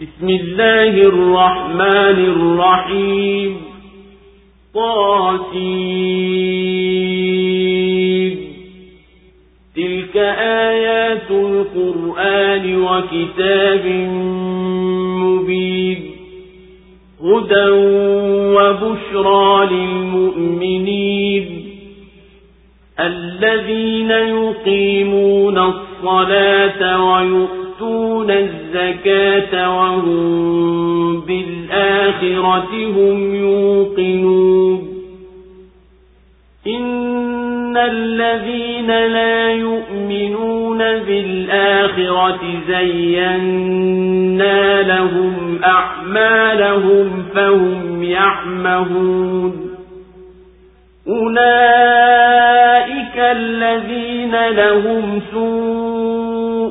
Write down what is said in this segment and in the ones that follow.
بسم الله الرحمن الرحيم. طاسين تلك آيات القرآن وكتاب مبين. هدى وبشرى للمؤمنين. الذين يقيمون الصلاة ويؤتون الزكاة وهم بالآخرة هم يوقنون إن الذين لا يؤمنون بالآخرة زينا لهم أعمالهم فهم يعمهون أولئك الذين لهم سوء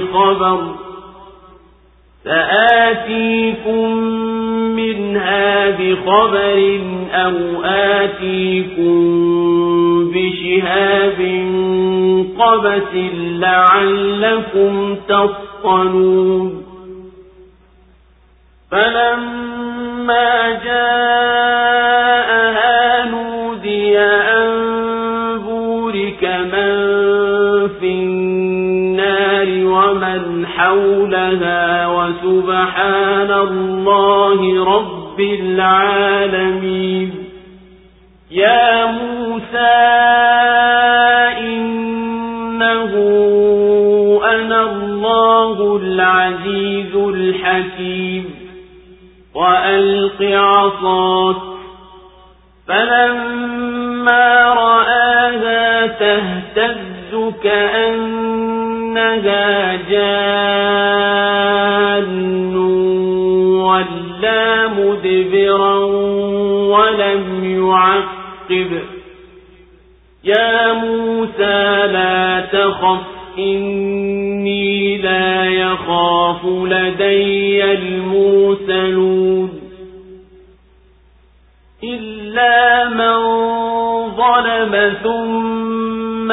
بخبر سآتيكم منها بخبر أو آتيكم بشهاب قبس لعلكم تصطلون فلما جاءها حولها وسبحان الله رب العالمين. يا موسى إنه أنا الله العزيز الحكيم. وألق عصاك. فلما رآها تهتز كأنها جان ولا مدبرا ولم يعقب. يا موسى لا تخف إني لا يخاف لدي المرسلون. إلا من ظلم ثم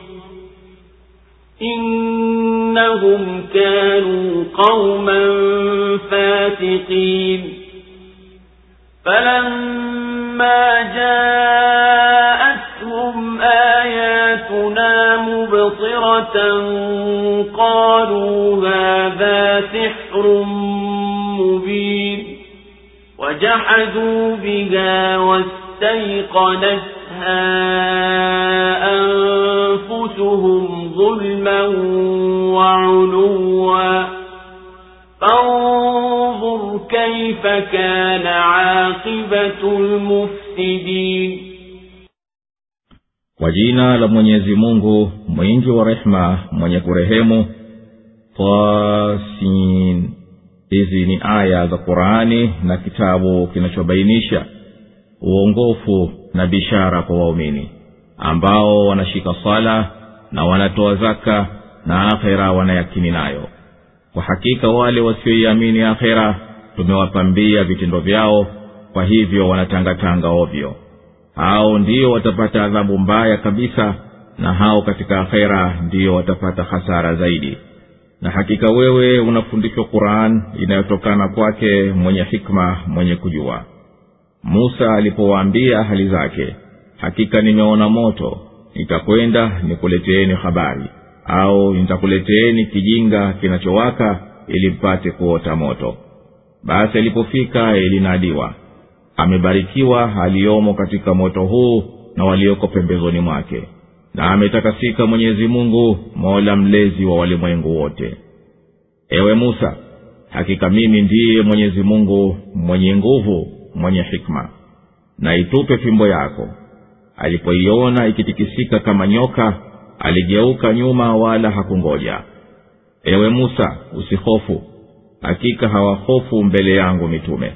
إنهم كانوا قوما فاتقين فلما جاءتهم آياتنا مبصرة قالوا هذا سحر مبين. وجحدوا بها واستيقنتها أنفسهم ظلما وعلوا فانظر كيف كان عاقبة المفسدين kwa jina la mwenyezi mungu mwingi wa rehema mwenye kurehemu tasin hizi ni aya za qurani na kitabu kinachobainisha uongofu na bishara kwa waumini ambao wanashika sala na wanatoa zaka na akhera wanayakini nayo. Kwa hakika wale wasioiamini akhera tumewapambia vitendo vyao kwa hivyo wanatangatanga ovyo. Hao ndio watapata adhabu mbaya kabisa na hao katika akhera ndiyo watapata hasara zaidi. Na hakika wewe unafundishwa quran inayotokana kwake mwenye hikma mwenye kujua. Musa alipowaambia hali zake hakika nimeona moto nitakwenda nikuleteeni habari. Au nitakuleteeni kijinga kinachowaka ili mpate kuota moto. Basi alipofika ilinadiwa. Amebarikiwa aliyomo katika moto huu na walioko pembezoni mwake. Na ametakasika mwenyezi mungu mola mlezi wa walimwengu wote. Ewe musa hakika mimi ndiye mwenyezi mungu mwenye nguvu mwenye hikma. Na itupe fimbo yako alipoiona ikitikisika kama nyoka aligeuka nyuma wala hakungoja. Ewe musa usihofu. Hakika hawahofu mbele yangu mitume.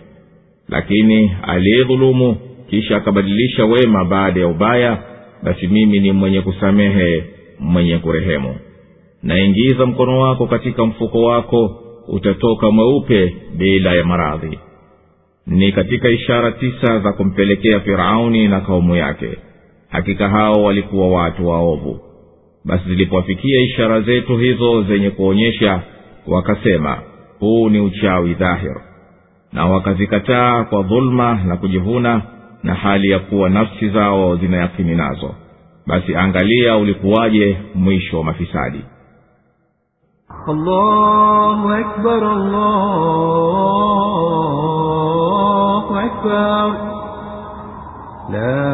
Lakini aliyedhulumu kisha akabadilisha wema baada ya ubaya basi mimi ni mwenye kusamehe mwenye kurehemu. Naingiza mkono wako katika mfuko wako utatoka mweupe bila ya maradhi. Ni katika ishara tisa za kumpelekea firauni na kaumu yake hakika hao walikuwa watu waovu. Basi zilipowafikia ishara zetu hizo zenye kuonyesha wakasema huu ni uchawi dhahir. Na wakazikataa kwa dhuluma na kujivuna na hali ya kuwa nafsi zao zinayakini nazo. Basi angalia ulikuwaje mwisho wa mafisadi. Allahu akbar, Allahu akbar. لا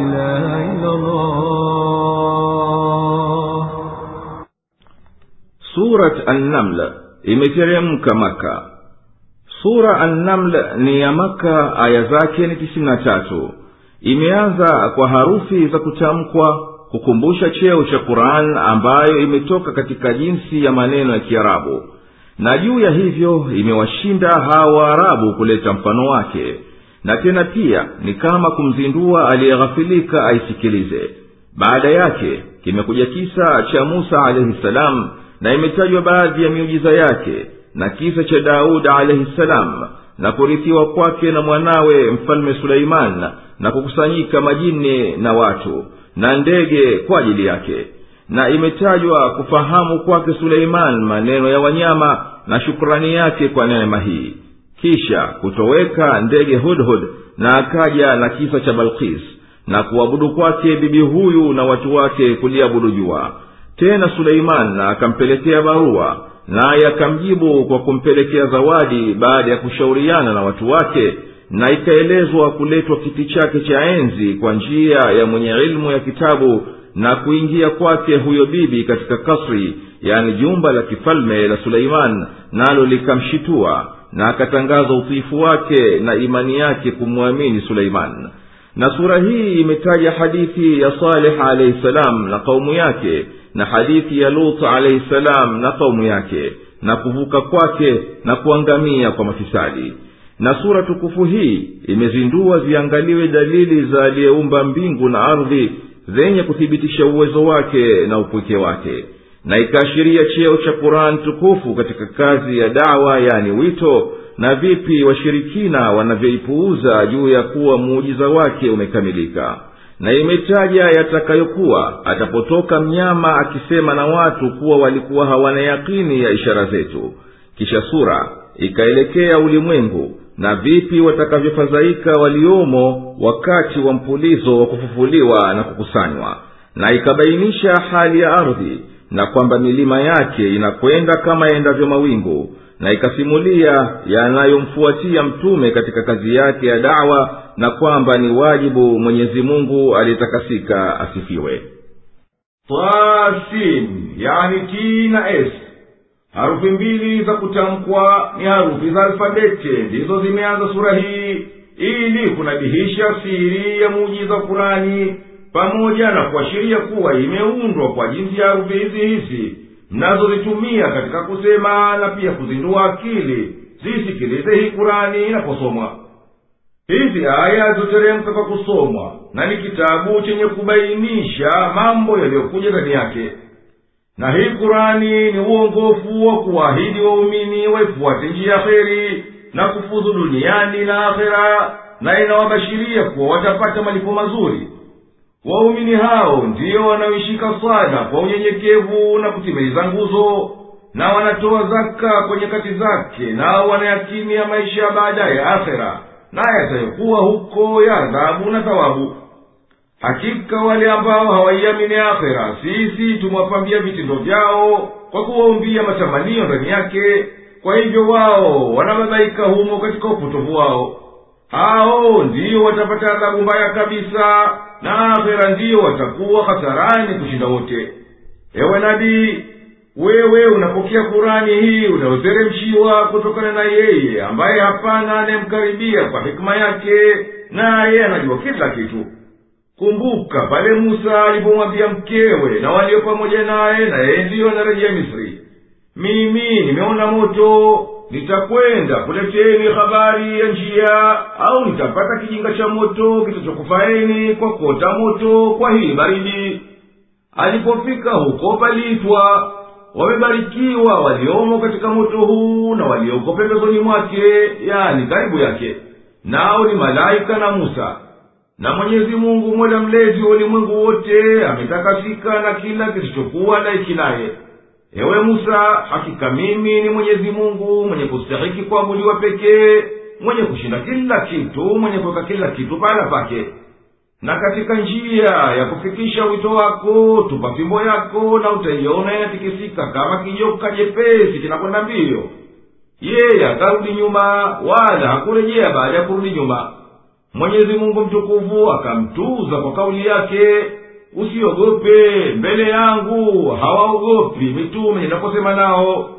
إله إلا الله surat annaml imeteremka maka sura annaml ni ya maka aya zake ni tisini na tatu imeanza kwa harufi za kutamkwa kukumbusha cheo cha quran ambayo imetoka katika jinsi ya maneno ya kiarabu na juu ya hivyo imewashinda hawa waarabu kuleta mfano wake na tena pia ni kama kumzindua aliyeghafilika aisikilize. Baada yake kimekuja kisa cha musa alaihi salam na imetajwa baadhi ya miujiza yake na kisa cha daudi alaihi salam na kurithiwa kwake na mwanawe mfalme suleiman na kukusanyika majini na watu na ndege kwa ajili yake. Na imetajwa kufahamu kwake suleiman maneno ya wanyama na shukrani yake kwa neema hii kisha kutoweka ndege hudhud na akaja na kisa cha balkis na kuabudu kwake bibi huyu na watu wake kuliabudu jua. Tena suleiman akampelekea barua naye akamjibu kwa kumpelekea zawadi baada ya kushauriana na watu wake na ikaelezwa kuletwa kiti chake cha enzi kwa njia ya mwenye ilmu ya kitabu na kuingia kwake huyo bibi katika kasri yani jumba la kifalme la suleiman nalo likamshitua na akatangaza utiifu wake na imani yake kumwamini suleiman. Na sura hii imetaja hadithi ya saleh alaihi salam na kaumu yake na hadithi ya lut alaihi salam na kaumu yake na kuvuka kwake na kuangamia kwa mafisadi. Na sura tukufu hii imezindua ziangaliwe dalili za aliyeumba mbingu na ardhi zenye kuthibitisha uwezo wake na upweke wake na ikaashiria cheo cha quran tukufu katika kazi ya dawa yani wito na vipi washirikina wanavyoipuuza juu ya kuwa muujiza wake umekamilika. Na imetaja yatakayokuwa atapotoka mnyama akisema na watu kuwa walikuwa hawana yakini ya ishara zetu. Kisha sura ikaelekea ulimwengu na vipi watakavyofadhaika waliomo wakati wa mpulizo wa kufufuliwa na kukusanywa. Na ikabainisha hali ya ardhi na kwamba milima yake inakwenda kama yaendavyo mawingu na ikasimulia yanayomfuatia mtume katika kazi yake ya dawa na kwamba ni wajibu mwenyezi mungu aliyetakasika asifiwe. Tasin yani t na s. Harufi mbili za kutamkwa ni harufi za alfabeti ndizo zimeanza sura hii ili kunabihisha siri ya muujiza wa kurani pamoja na kuashiria kuwa imeundwa kwa jinsi ya harufi hizi hizi mnazozitumia katika kusema na pia kuzindua akili zisikilize hii kurani inaposomwa. Hizi aya zoteremka kwa kusomwa na ni kitabu chenye kubainisha mambo yaliyokuja ndani yake. Na hii kurani ni uongofu wa kuwahidi waumini waifuate njia ya kheri na kufuzu duniani na akhera na inawabashiria kuwa watapata malipo mazuri waumini hao ndiyo wanaoishika swala kwa unyenyekevu na kutimiliza nguzo na wanatoa zaka kwa nyakati zake nao wanayakini ya maisha ya baadaye akhera naye yatayokuwa huko ya adhabu na thawabu. Hakika wale ambao hawaiamini akhera sisi tumewapambia vitendo vyao kwa kuwaumbia matamanio ndani yake. Kwa hivyo wao wanababaika humo katika upotovu wao hao ndiyo watapata adhabu mbaya kabisa na akhera ndiyo watakuwa hasarani kushinda wote. Ewe nabii wewe unapokea kurani hii unayoteremshiwa kutokana na yeye ambaye hapana anayemkaribia kwa hikima yake naye anajua kila kitu. Kumbuka pale musa alipomwambia mkewe na walio pamoja naye na yeye ndiyo anarejea misri. Mimi nimeona moto nitakwenda kuleteni habari ya njia au nitapata kijinga cha moto kitachokufaeni kwa kota moto kwa hii baridi. Alipofika huko paliitwa wamebarikiwa waliomo katika moto huu na walioko pembezoni mwake yani karibu yake. Nao ni malaika na musa. Na mwenyezi mungu mola mlezi wa ulimwengu wote ametakasika na kila kisichokuwa laiki naye ewe musa hakika mimi ni mwenyezi mungu mwenye kustahiki kuabudiwa pekee mwenye kushinda kila kitu mwenye kuweka kila kitu pahala pake. Na katika njia ya kufikisha wito wako tupa fimbo yako na utaiona inatikisika kama kijoka jepesi kinakwenda mbio. Yeye akarudi nyuma wala hakurejea baada ya kurudi nyuma. Mwenyezi mungu mtukufu akamtuza kwa kauli yake usiogope mbele yangu hawaogopi mitume ninaposema nao.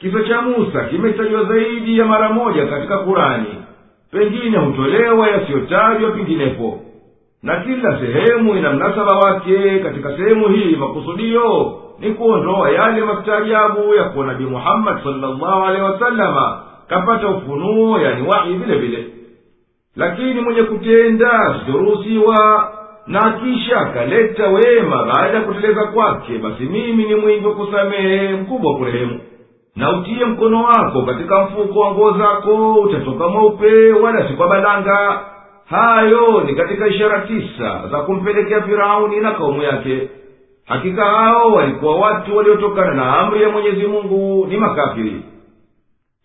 Kisa cha musa kimetajwa zaidi ya mara moja katika kurani. Pengine hutolewa yasiyotajwa penginepo na kila sehemu ina mnasaba wake. Katika sehemu hii makusudio ni kuondoa yale mastaajabu ya kuwa nabii muhammadi salllahu alehi wasalama kapata ufunuo yani wahi vile vile. Lakini mwenye kutenda sitoruhusiwa na kisha akaleta wema baada ya kuteleza kwake basi mimi ni mwingi wa kusamehe mkubwa wa kurehemu. Na utie mkono wako katika mfuko wa nguo zako utatoka mweupe wala si kwa balanga. Hayo ni katika ishara tisa za kumpelekea firauni na kaumu yake. Hakika hao walikuwa watu waliotokana na amri ya mwenyezi mungu ni makafiri.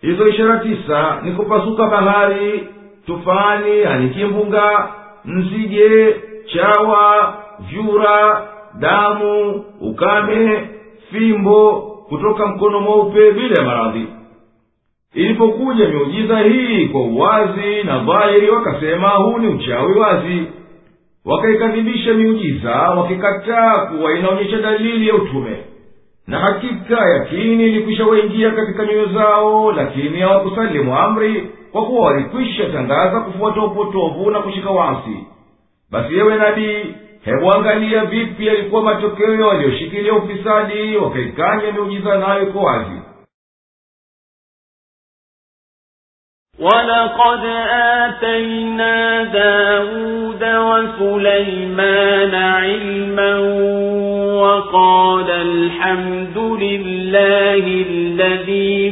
Hizo ishara tisa ni kupasuka bahari tufani yani nzige chawa vyura damu ukame fimbo kutoka mkono mweupe bila ya maradhi. Ilipokuja miujiza hii kwa uwazi na dhahiri wakasema huu ni uchawi wazi. Wakaikadhibisha miujiza wakikataa kuwa inaonyesha dalili ya utume. Na hakika yakini ilikwisha waingia katika nyoyo zao lakini hawakusalimu amri kwa kuwa walikwisha tangaza kufuata upotovu na kushika wasi basi yewe nabii hebu angalia vipi yalikuwa matokeo walioshikilia ufisadi wakaikanya miujiza nayo iko wazi ولقد آتينا داود وسليمان علما وقال الحمد لله الذي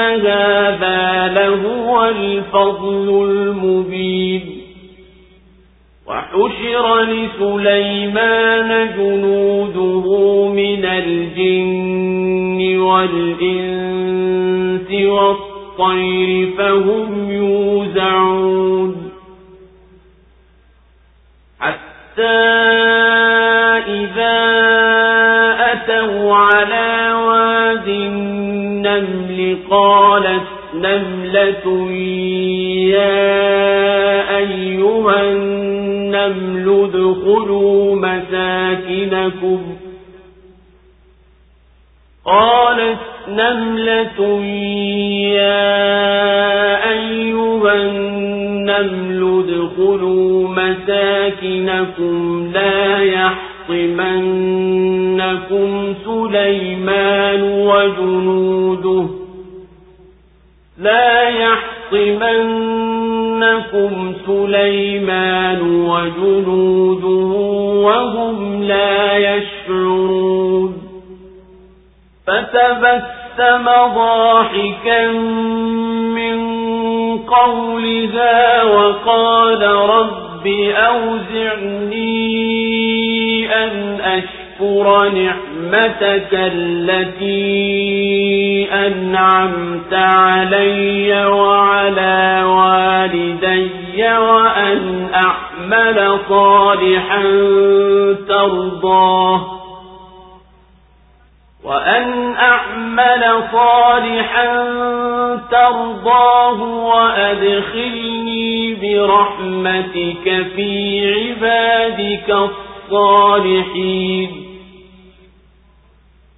هذا لهو الفضل المبين وحشر لسليمان جنوده من الجن والإنس والطير فهم يوزعون حتى إذا أتوا على واد النمل قالت نملة يا أيها النمل ادخلوا مساكنكم. قالت نملة يا أيها النمل ادخلوا مساكنكم. لا يحطمنكم سليمان وجنوده. لا يحطمنكم سليمان وجنوده وهم لا يشعرون. فتبسم ضاحكا من قولها وقال رب أوزعني أن أشكر نعمتك التي أنعمت علي وعلى والدي وأن أعمل صالحا ترضاه. وأن أعمل صالحا ترضاه وأدخلني برحمتك في عبادك الصالحين.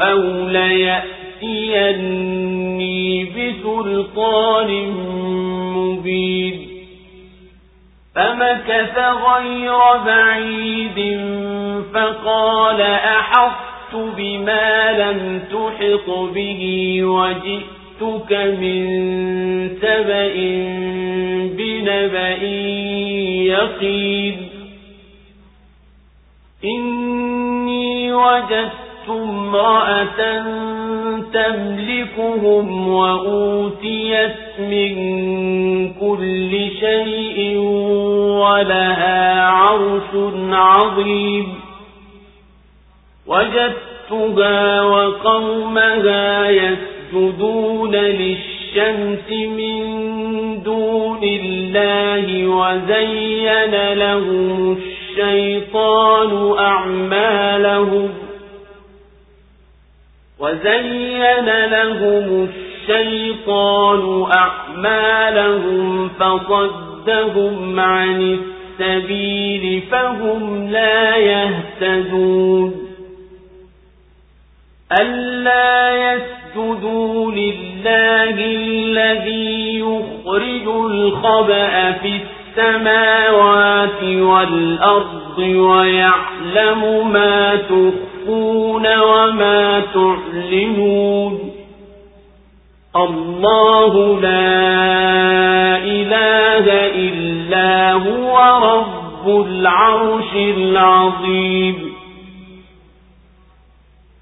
أو ليأتيني بسلطان مبين فمكث غير بعيد فقال أحط بما لم تحط به وجئتك من سبأ بنبأ يقين إني وجدت امرأة تملكهم وأوتيت من كل شيء ولها عرش عظيم. وجدتها وقومها يسجدون للشمس من دون الله وزين لهم الشيطان أعمالهم. وزين لهم الشيطان أعمالهم فصدهم عن السبيل فهم لا يهتدون ألا يسجدوا لله الذي يخرج الخبأ في السماوات والأرض ويعلم ما تخفون وما تعلنون الله لا إله إلا هو رب العرش العظيم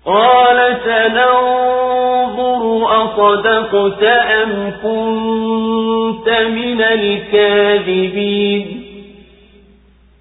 قال سننظر أصدقت أم كنت من الكاذبين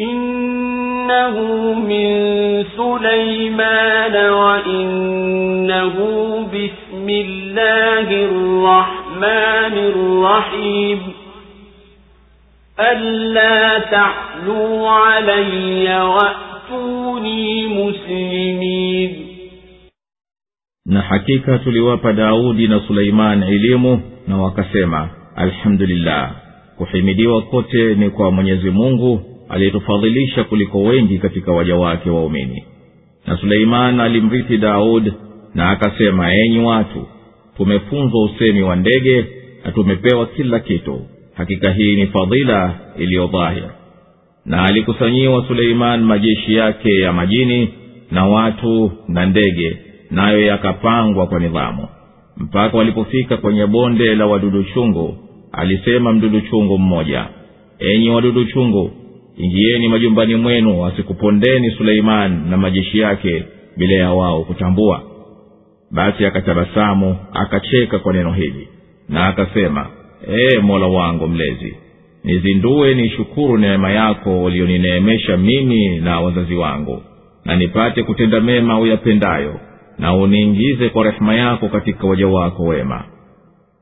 إنه من سليمان وإنه بسم الله الرحمن الرحيم ألا تعلوا علي وأتوني مسلمين na hakika tuliwapa daudi na suleimani elimu na wakasema alhamdulillah kuhimidiwa kote ni kwa mwenyezi mungu aliyetufadhilisha kuliko wengi katika waja wake waumini. Na suleiman alimrithi daud na akasema enyi watu tumefunzwa usemi wa ndege na tumepewa kila kitu. Hakika hii ni fadhila iliyo dhahir. Na alikusanyiwa suleiman majeshi yake ya majini na watu na ndege nayo yakapangwa kwa nidhamu. Mpaka walipofika kwenye bonde la wadudu chungu alisema mdudu chungu mmoja enyi wadudu chungu ingieni majumbani mwenu asikupondeni suleiman na majeshi yake bila ya wao kutambua. Basi akatabasamu akacheka kwa neno hili na akasema ee mola wangu mlezi nizindue niishukuru neema yako uliyonineemesha mimi na wazazi wangu na nipate kutenda mema uyapendayo na uniingize kwa rehema yako katika waja wako wema.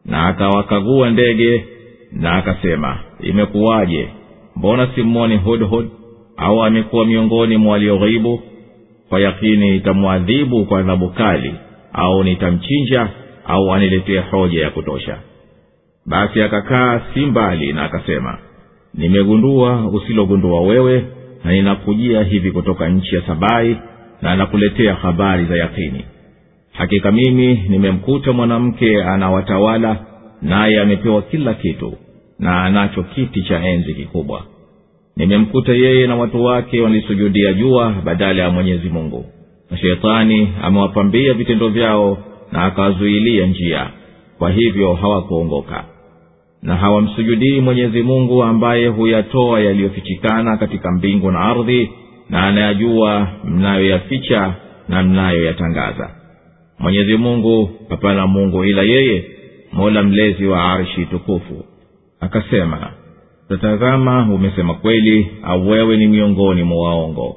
Na akawakagua ndege na akasema imekuwaje mbona simmoni hudhud? Au amekuwa miongoni mwa walioghibu kwa yakini nitamwadhibu kwa adhabu kali. Au nitamchinja? Au aniletee hoja ya kutosha? Basi akakaa si mbali na akasema nimegundua usilogundua wewe na ninakujia hivi kutoka nchi ya sabai na nakuletea habari za yakini. Hakika mimi nimemkuta mwanamke anawatawala naye amepewa kila kitu na anacho kiti cha enzi kikubwa. Nimemkuta yeye na watu wake walisujudia jua badala ya mwenyezi mungu. Na sheitani amewapambia vitendo vyao na akawazuilia njia. Kwa hivyo hawakuongoka. Na hawamsujudii mwenyezi mungu ambaye huyatoa yaliyofichikana katika mbingu na ardhi na anayajua mnayoyaficha na mnayoyatangaza. Mwenyezi mungu hapana mungu ila yeye mola mlezi wa arshi tukufu akasema tatazama umesema kweli au wewe ni miongoni mwa waongo.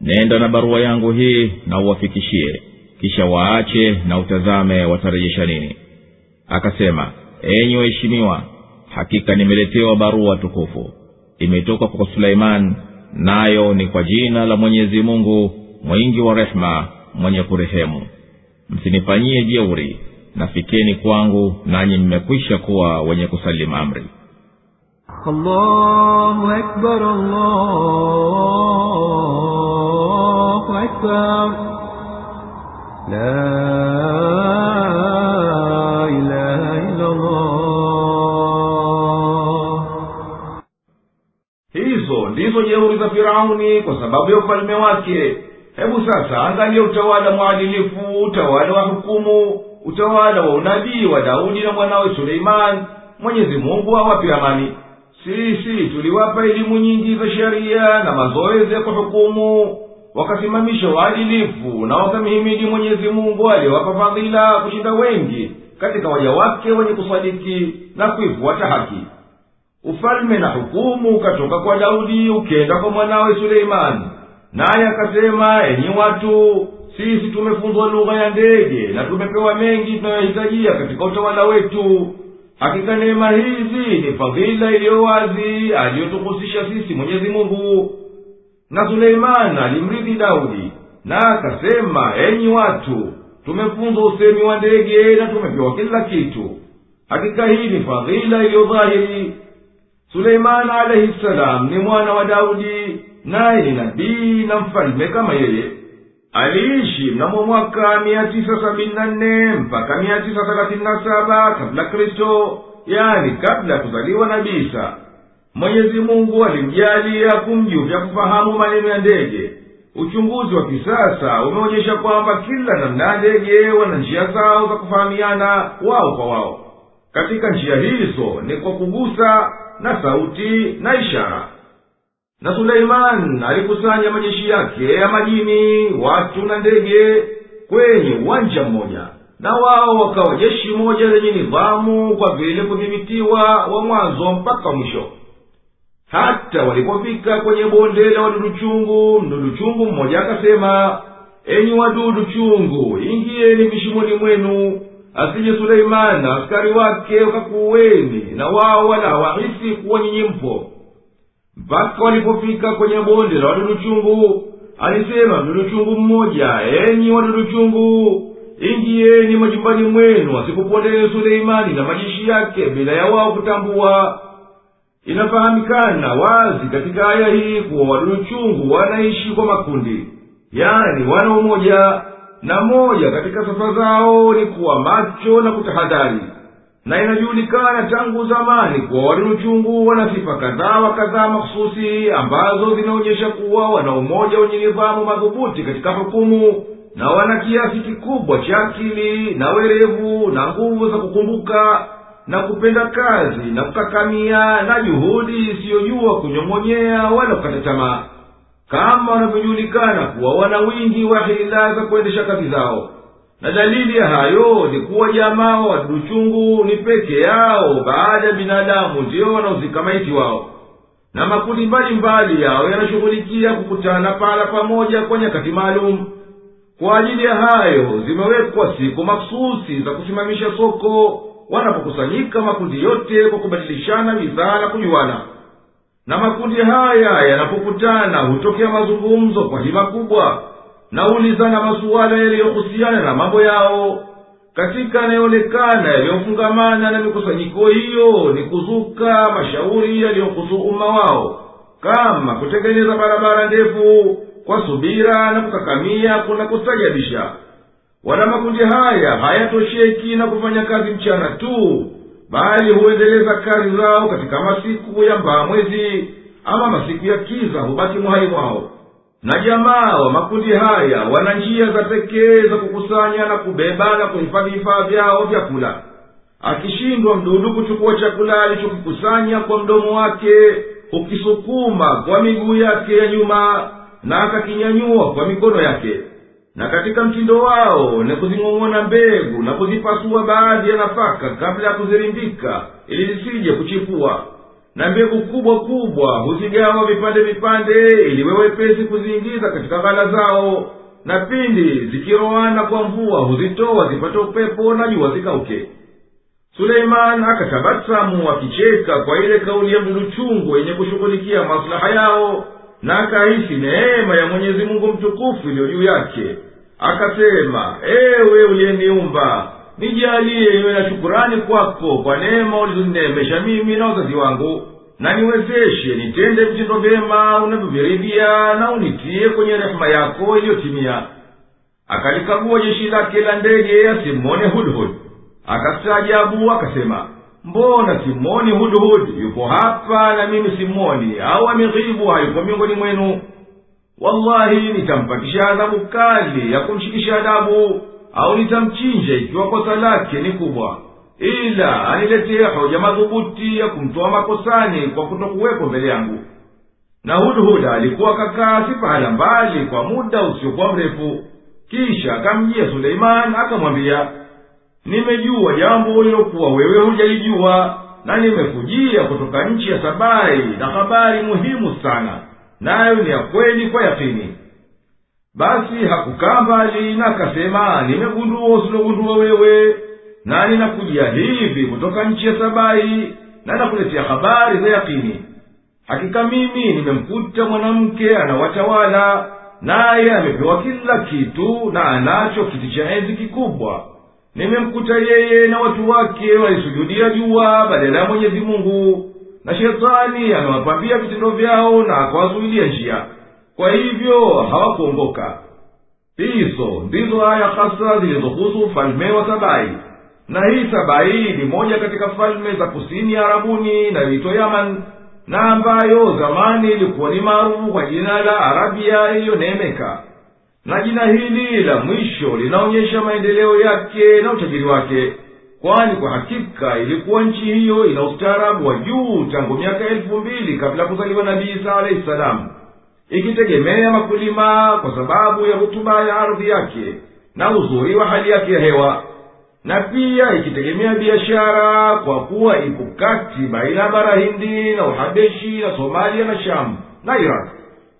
Nenda na barua yangu hii na uwafikishie kisha waache na utazame watarejesha nini. Akasema enyi waheshimiwa hakika nimeletewa barua tukufu. Imetoka kwa suleiman nayo ni kwa jina la mwenyezi mungu mwingi wa rehema mwenye kurehemu. Msinifanyie jeuri nafikeni kwangu nanyi mmekwisha kuwa wenye kusalimu amri الله أكبر الله أكبر لا إله إلا الله hizo ndizo jeuri za firauni kwa sababu ya ufalme wake hebu sasa angalia utawala mwadilifu utawala wa hukumu utawala wa unabii wa daudi na mwanawe suleimani mwenyezi mungu awape amani sisi tuliwapa elimu nyingi za sheria na mazoezi ya kuhukumu wakasimamisha waadilifu na wakamhimidi mwenyezi mungu aliyewapa fadhila kushinda wengi katika waja wake wenye kusadiki na kuifuata haki. Ufalme na hukumu ukatoka kwa daudi ukenda kwa mwanawe suleimani naye akasema enyi watu sisi tumefunzwa lugha ya ndege na tumepewa mengi tunayohitajia katika utawala wetu hakika neema hizi ni fadhila iliyo wazi aliyotuhusisha sisi mwenyezi mungu. Na suleimani alimridhi daudi na akasema enyi watu tumefunzwa usemi wa ndege na tumepewa kila kitu. Hakika hii ni fadhila iliyo dhahiri. Suleimani alaihi salam ni mwana wa daudi naye ni nabii na mfalme kama yeye aliishi mnamo mwaka mia tisa sabini na nne mpaka mia tisa thelathini na saba kabla kristo yani kabla ya kuzaliwa nabisa isa. Mwenyezi mungu alimjalia kumjuvya kufahamu maneno ya ndege. Uchunguzi wa kisasa umeonyesha kwamba kila namna ya ndege wana njia zao za kufahamiana wao kwa wao. Katika njia hizo ni kwa kugusa na sauti na ishara na suleiman alikusanya majeshi yake ya majini watu na ndege kwenye uwanja mmoja. Na wao wakawa jeshi moja lenye nidhamu kwa vile kudhibitiwa wa mwanzo mpaka mwisho. Hata walipofika kwenye bonde la wadudu chungu mdudu chungu mmoja akasema enyi wadudu chungu ingieni vishimoni mwenu. Asije suleimani na askari wake wakakuweni na wao wala hawahisi kuwa nyinyi mpo mpaka walipofika kwenye bonde la wadudu chungu alisema mdudu chungu mmoja enyi wadudu chungu ingieni majumbani mwenu asikupondele suleimani na majeshi yake bila ya wao kutambua. Inafahamikana wazi katika aya hii kuwa wadudu chungu wanaishi kwa makundi yani wana umoja na moja katika sifa zao ni kuwa macho na kutahadhari na inajulikana tangu zamani kuwa wadudu wana sifa kadhaa wa kadhaa makhususi ambazo zinaonyesha kuwa wana umoja wenye nidhamu madhubuti katika hukumu na wana kiasi kikubwa cha akili na werevu na nguvu za kukumbuka na kupenda kazi na kukakamia na juhudi isiyojua kunyong'onyea wala kukata tamaa. Kama wanavyojulikana kuwa wana wingi wa hila za kuendesha kazi zao na dalili ya hayo ni kuwa jamaa wa wadudu ni peke yao baada ya binadamu ndiyo wanaozika maiti wao. Na makundi mbalimbali yao yanashughulikia kukutana pala pamoja kwa nyakati maalum. Kwa ajili ya hayo zimewekwa siku maksusi za kusimamisha soko wanapokusanyika makundi yote kwa kubadilishana bidhaa na kujuana. Na makundi haya yanapokutana hutokea mazungumzo kwa hima kubwa na huulizana masuala yaliyohusiana na mambo yao. Katika yanayoonekana yaliyofungamana na mikusanyiko hiyo ni kuzuka mashauri yaliyohusu umma wao. Kama kutengeneza barabara ndefu kwa subira na kukakamia kuna kustajabisha wala makundi haya hayatosheki na kufanya kazi mchana tu bali huendeleza kazi zao katika masiku ya mbaa mwezi ama masiku ya kiza hubaki mwhai mwao na jamaa wa makundi haya wana njia za pekee za kukusanya na kubeba na kuhifadhi vifaa vyao vyakula. Akishindwa mdudu kuchukua chakula alichokikusanya kwa mdomo wake hukisukuma kwa miguu yake ya nyuma na akakinyanyua kwa mikono yake. Na katika mtindo wao ni kuzing'ong'ona mbegu na kuzipasua baadhi ya nafaka kabla ya kuzirindika ili zisije kuchipua na mbegu kubwa kubwa huzigawa vipande vipande ili wewepesi kuziingiza katika ghala zao. Na pindi zikiroana kwa mvua huzitoa zipate upepo na jua zikauke. Suleiman akatabasamu akicheka kwa ile kauli ya mdudu chungu yenye kushughulikia maslaha yao na akahisi neema ya mwenyezi mungu mtukufu iliyo juu yake. Akasema ewe uliyeniumba nijalie niwe na shukurani kwako kwa neema ulizonineemesha mimi na wazazi wangu. Na niwezeshe nitende vitendo vyema unavyoviridhia na unitie kwenye rehema yako iliyotimia. Akalikagua jeshi lake la ndege asimone hudhud. Akastaajabu akasema mbona simoni hudhud yupo hapa na mimi simoni au ameghibu hayupo miongoni mwenu? Wallahi nitampatisha adhabu kali ya kumshikisha adabu au nitamchinja ikiwa kosa lake ni kubwa. Ila aniletee hoja madhubuti ya kumtoa makosani kwa kutokuwepo mbele yangu. Na hudhuda alikuwa kakaa si pahala mbali kwa muda usiokuwa mrefu. Kisha akamjia suleiman akamwambia nimejua jambo lilokuwa wewe hujalijua na nimekujia kutoka nchi ya sabai na habari muhimu sana. Nayo ni ya kweli kwa yakini basi hakukaa mbali na akasema nimegundua usilogundua wewe nani nakujia hivi kutoka nchi ya sabai na nakuletea habari za yakini. Hakika mimi nimemkuta mwanamke anawatawala naye amepewa kila kitu na anacho kiti cha enzi kikubwa. Nimemkuta yeye na watu wake walisujudia jua badala ya mwenyezi mungu na shetani amewapambia vitendo vyao na akawazuilia njia kwa hivyo hawakuongoka hizo ndizo aya hasa zilizohusu ufalme wa sabai. Na hii sabai ni moja katika falme za kusini ya arabuni inayoitwa yaman na ambayo zamani ilikuwa ni maarufu kwa jina la arabia iliyoneemeka. Na jina hili la mwisho linaonyesha maendeleo yake na utajiri wake kwani kwa hakika ilikuwa nchi hiyo ina ustaarabu wa juu tangu miaka elfu mbili kabla kuzaliwa nabii isa alahi salamu ikitegemea makulima kwa sababu ya rutuba ya ardhi yake na uzuri wa hali yake ya hewa. Na pia ikitegemea biashara kwa kuwa ipo kati baina ya bara hindi na uhabeshi na somalia na shamu na iraq.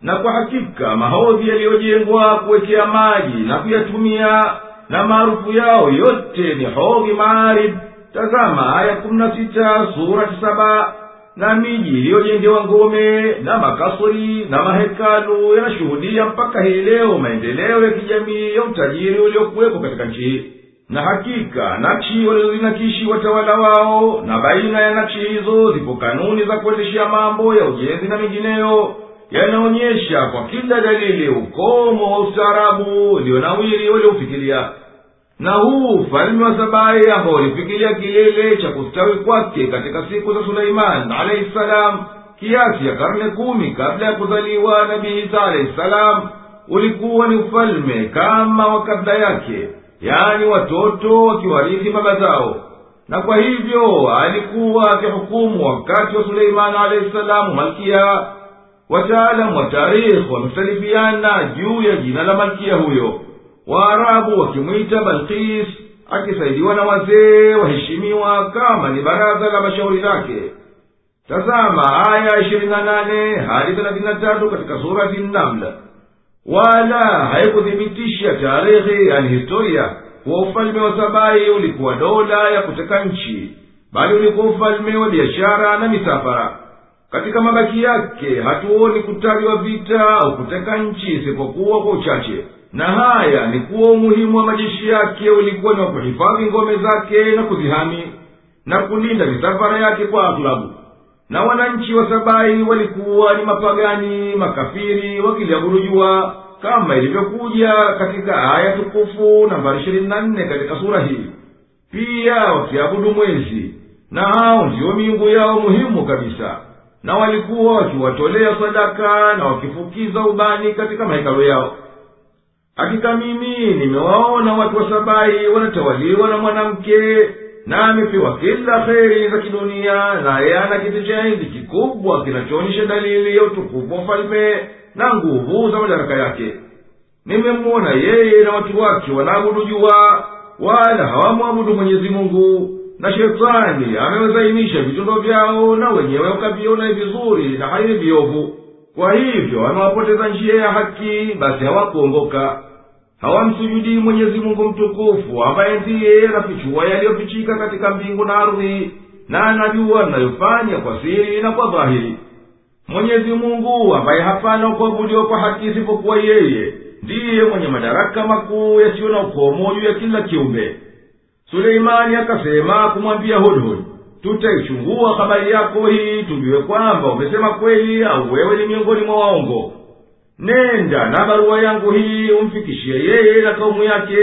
Na kwa hakika mahodhi yaliyojengwa kuwekea maji na kuyatumia na maarufu yao yote ni hodhi maarib tazama aya kumi na sita surati saba na miji iliyojengewa ngome na makasri na mahekalu yanashuhudia mpaka hii leo maendeleo ya kijamii ya utajiri uliokuwepo katika nchi. Na hakika nakshi walizozinakishi watawala wao na baina ya nakshi hizo zipo kanuni za kuendeshea mambo ya ujenzi na mengineyo yanaonyesha kwa kila dalili ukomo wa ustaarabu ulionawiri walioufikiria na huu ufalme wa sabai ambao ulifikilia kilele cha kustawi kwake katika siku za suleiman alaihi salam kiasi ya karne kumi kabla ya kuzaliwa nabii isa alaihi salam ulikuwa ni ufalme kama wa kabla yake yaani watoto wakiwarithi baba zao. Na kwa hivyo alikuwa akihukumu wakati wa suleimani alahi salamu malkia. Wataalamu wa tarikhi wamesalifiana juu ya jina la malkia huyo waarabu wakimwita balkis akisaidiwa na wazee waheshimiwa kama ni baraza la mashauri lake tazama aya ishirini na nane hadi thelathini na tatu katika surati namla wala haikuthibitisha taarikhi yani historia kuwa ufalme wa sabai ulikuwa dola ya kuteka nchi bali ulikuwa ufalme wa biashara na misafara. Katika mabaki yake hatuoni kutajwa vita au kuteka nchi isipokuwa kwa uchache na haya ni kuwa umuhimu wa majeshi yake ulikuwa ni wa kuhifadhi ngome zake na kuzihami na kulinda misafara yake kwa aghlabu na wananchi wa sabai walikuwa ni mapagani makafiri wakiliabudu kama ilivyokuja katika aya tukufu nambari ishirini na nne katika sura hii. Pia wakiabudu mwezi na hao ndiyo miungu yao muhimu kabisa. Na walikuwa wakiwatolea sadaka na wakifukiza ubani katika mahekalo yao hakika mimi nimewaona watu wa sabai wanatawaliwa na mwanamke na amepewa kila kheri za kidunia naye ana kiti cha enzi kikubwa kinachoonyesha dalili ya utukufu wa ufalme na nguvu za madaraka yake. Nimemwona yeye na watu wake wanaabudu jua wala hawamwabudu mwenyezi mungu na shetani amewezainisha vitendo vyao na wenyewe wakaviona vizuri na haini viovu kwa hivyo wanawapoteza njia ya haki basi hawakuongoka. Hawamsujudii mwenyezi mungu mtukufu ambaye ndiye anafichua yaliyofichika katika mbingu na ardhi na anajua mnayofanya kwa siri na kwa dhahiri. Mwenyezi mungu ambaye hapana kuabudiwa kwa haki isipokuwa yeye ndiye mwenye madaraka makuu yasiyo na ukomo juu ya kila kiumbe. Suleimani akasema kumwambia hudhud tutaichungua habari yako hii tujue kwamba umesema kweli au wewe ni miongoni mwa waongo. Nenda na barua yangu hii umfikishie yeye na kaumu yake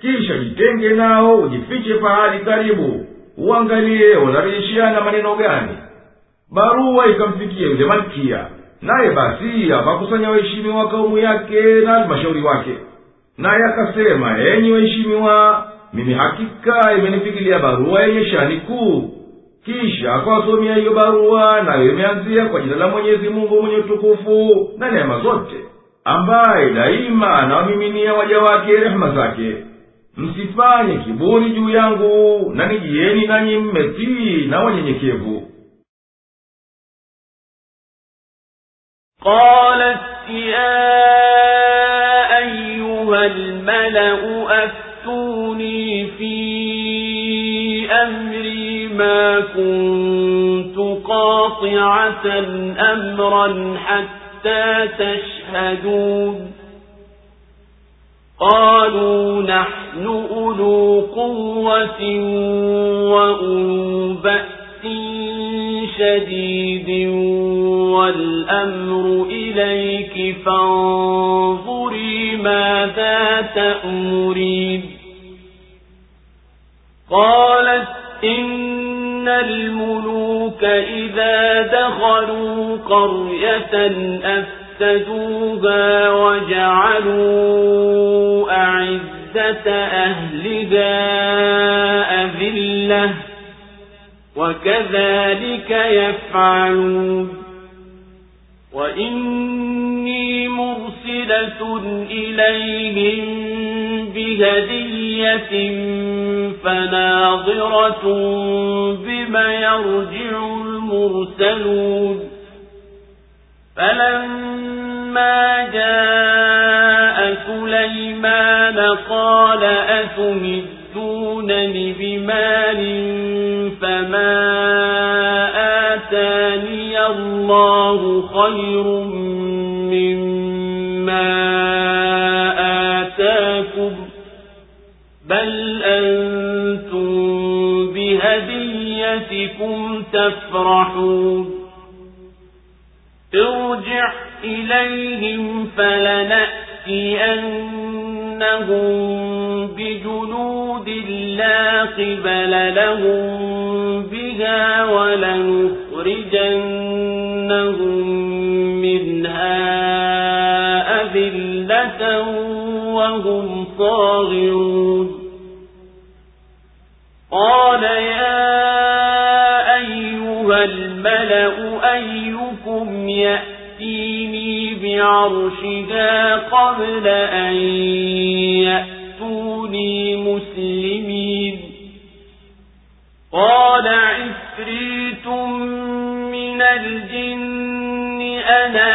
kisha jitenge nao ujifiche pahali karibu uangalie wanarishiana maneno gani. Barua ikamfikia yule malkia naye basi akakusanya waheshimiwa wa kaumu yake na halmashauri wake. Naye akasema enyi waheshimiwa mimi hakika imenifikilia barua yenye shani kuu kisha akawasomea hiyo barua nayo imeanzia kwa jina la mwenyezi mungu mwenye utukufu na neema zote ambaye daima anawamiminia waja wake rehema zake. Msifanye kiburi juu yangu na nijieni nanyi mmetii na wanyenyekevu. Qalat ya قاطعة أمرا حتى تشهدون. قالوا نحن أولو قوة وأولو بأس شديد والأمر إليك فانظري ماذا تأمرين. قالت إن الملوك إذا دخلوا قرية أفسدوها وجعلوا أعزة أهلها أذلة وكذلك يفعلون وإني مرسلة إليهم بهدية فناظرة بما يرجع المرسلون فلما جاء سليمان قال أتمدونني بمال الله خير مما آتاكم بل أنتم بهديتكم تفرحون ارجع إليهم فلنأتينهم بجنود لا قبل لهم بها ولنخرجنهم وهم صاغرون. قال يا أيها الملأ أيكم يأتيني بعرشها قبل أن يأتوني مسلمين. قال عفريت من الجن أنا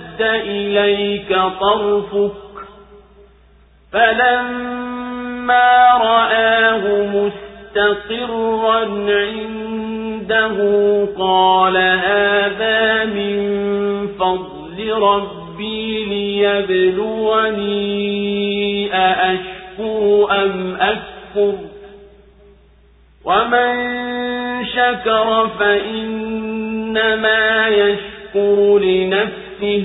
إليك طرفك فلما رآه مستقرا عنده قال هذا من فضل ربي ليبلوني أأشكر أم أكفر ومن شكر فإنما يشكر لنفسه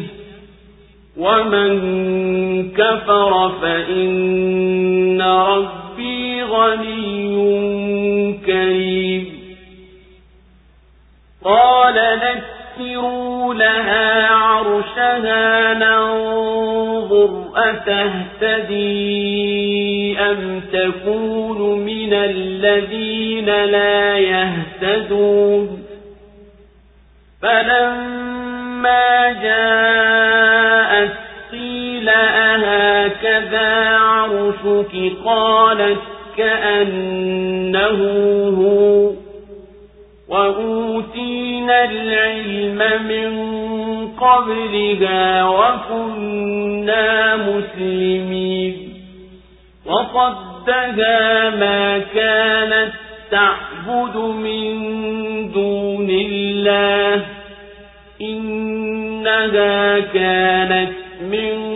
ومن كفر فإن ربي غني كريم قال نكروا لها عرشها ننظر أتهتدي أم تكون من الذين لا يهتدون فلما جاءت قيل أهكذا عرشك قالت كأنه هو وأوتينا العلم من قبلها وكنا مسلمين وصدها ما كانت تعبد من دون الله إنها كانت من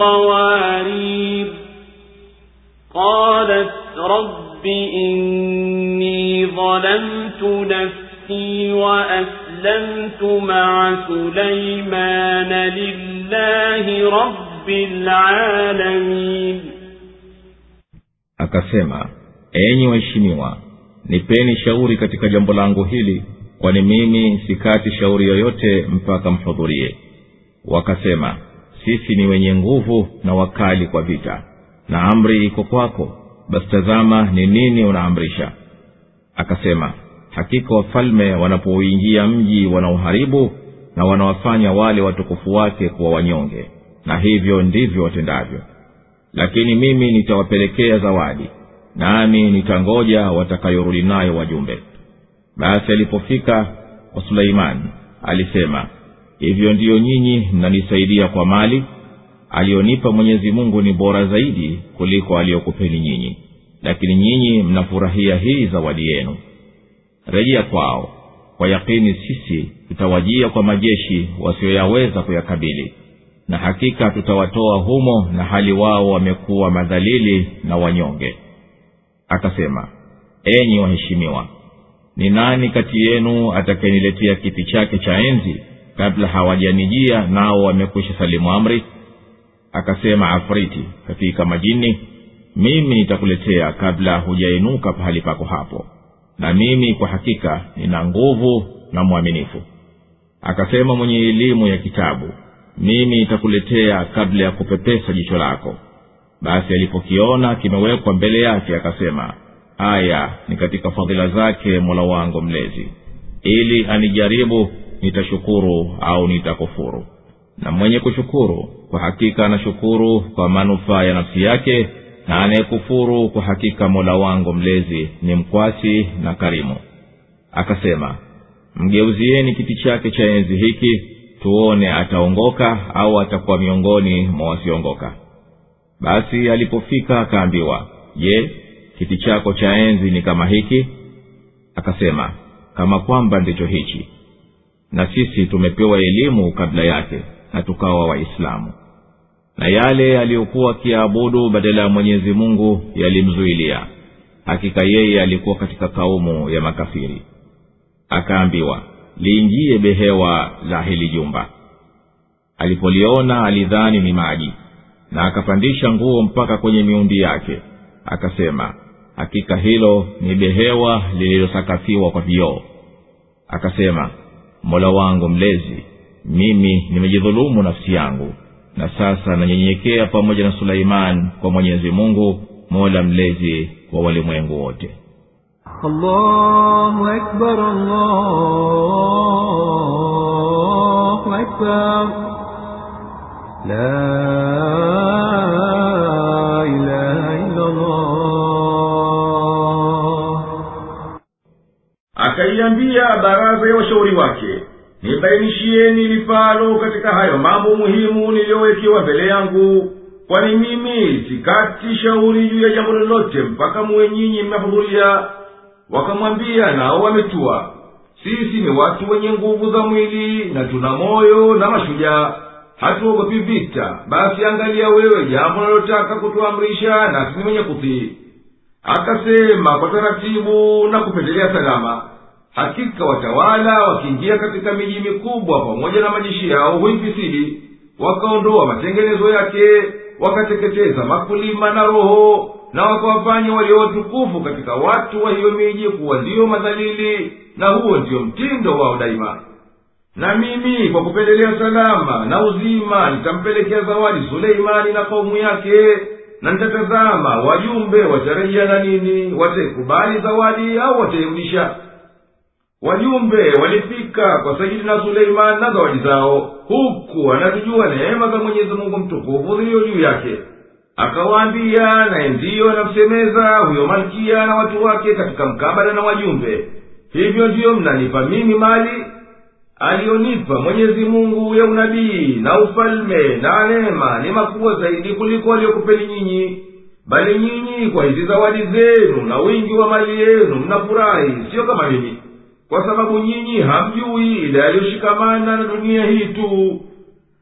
قوارير قالت رب إني ظلمت نفسي وأسلمت مع سليمان لله رب العالمين akasema enyi waheshimiwa nipeni shauri katika jambo langu hili kwani mimi sikati shauri yoyote mpaka mhudhurie wakasema sisi ni wenye nguvu na wakali kwa vita na amri iko kwako basi tazama ni nini unaamrisha. Akasema hakika wafalme wanapouingia mji wanaoharibu na wanawafanya wale watukufu wake kuwa wanyonge na hivyo ndivyo watendavyo. Lakini mimi nitawapelekea zawadi nami nitangoja watakayorudi nayo wajumbe. Basi alipofika kwa suleimani alisema hivyo ndiyo nyinyi mnanisaidia kwa mali. Aliyonipa mwenyezi mungu ni bora zaidi kuliko aliyokupeni nyinyi. Lakini nyinyi mnafurahia hii zawadi yenu. Rejea kwao. Kwa yakini sisi tutawajia kwa majeshi wasioyaweza kuyakabili. Na hakika tutawatoa humo na hali wao wamekuwa madhalili na wanyonge. Akasema enyi waheshimiwa ni nani kati yenu atakayeniletea kiti chake cha enzi kabla hawajanijia nao wamekwisha salimu amri. Akasema afriti katika majini mimi nitakuletea kabla hujainuka pahali pako hapo. Na mimi kwa hakika nina nguvu na mwaminifu. Akasema mwenye elimu ya kitabu mimi nitakuletea kabla ya kupepesa jicho lako. Basi alipokiona kimewekwa mbele yake akasema haya ni katika fadhila zake mola wangu mlezi ili anijaribu nitashukuru au nitakufuru. Na mwenye kushukuru kwa hakika anashukuru kwa manufaa ya nafsi yake na anayekufuru kwa hakika mola wangu mlezi ni mkwasi na karimu. Akasema mgeuzieni kiti chake cha enzi hiki tuone ataongoka au atakuwa miongoni mwa wasioongoka. Basi alipofika akaambiwa je kiti chako cha enzi ni kama hiki? Akasema kama kwamba ndicho hichi na sisi tumepewa elimu kabla yake na tukawa waislamu. Na yale aliyokuwa akiabudu badala ya mwenyezi mungu yalimzuilia. Hakika yeye alikuwa katika kaumu ya makafiri. Akaambiwa liingie behewa la hili jumba. Alipoliona alidhani ni maji na akapandisha nguo mpaka kwenye miundi yake. Akasema hakika hilo ni behewa lililosakafiwa kwa vioo. Akasema mola wangu mlezi mimi nimejidhulumu nafsi yangu na sasa nanyenyekea pamoja na suleimani kwa mwenyezi mungu mola mlezi wa walimwengu wote. La akaiambia baraza ya washauri wake nibainishieni lifalo katika hayo mambo muhimu niliyowekewa mbele yangu kwani mimi sikati shauri juu ya jambo lolote mpaka muwe nyinyi mmehudhuria. Wakamwambia nao wametua. Sisi ni watu wenye nguvu za mwili na tuna moyo na mashujaa. Hatuogopi vita. Basi angalia wewe jambo nalotaka kutuamrisha nasi ni wenye kutii. Akasema kwa taratibu na kupendelea salama hakika watawala wakiingia katika miji mikubwa pamoja na majeshi yao huifisidi wakaondoa matengenezo yake wakateketeza makulima na roho na wakawafanya walio watukufu katika watu wa hiyo miji kuwa ndiyo madhalili na huo ndiyo mtindo wao daima. Na mimi kwa kupendelea salama na uzima nitampelekea zawadi suleimani na kaumu yake na nitatazama wajumbe watarejea na nini wataikubali zawadi au watairudisha wajumbe walifika kwa sayidina suleimani na zawadi zao huku anazijua neema za mwenyezi mungu mtukufu ziliyo juu yake. Akawaambia naye ndiyo anamsemeza huyo malkia na watu wake katika mkabala na wajumbe. Hivyo ndiyo mnanipa mimi mali aliyonipa mwenyezi mungu ya unabii na ufalme na neema ni makubwa zaidi kuliko aliyokupeni nyinyi. Bali nyinyi kwa hizi zawadi zenu na wingi wa mali yenu mnafurahi siyo kama mimi kwa sababu nyinyi hamjui ila aliyoshikamana na dunia hii tu.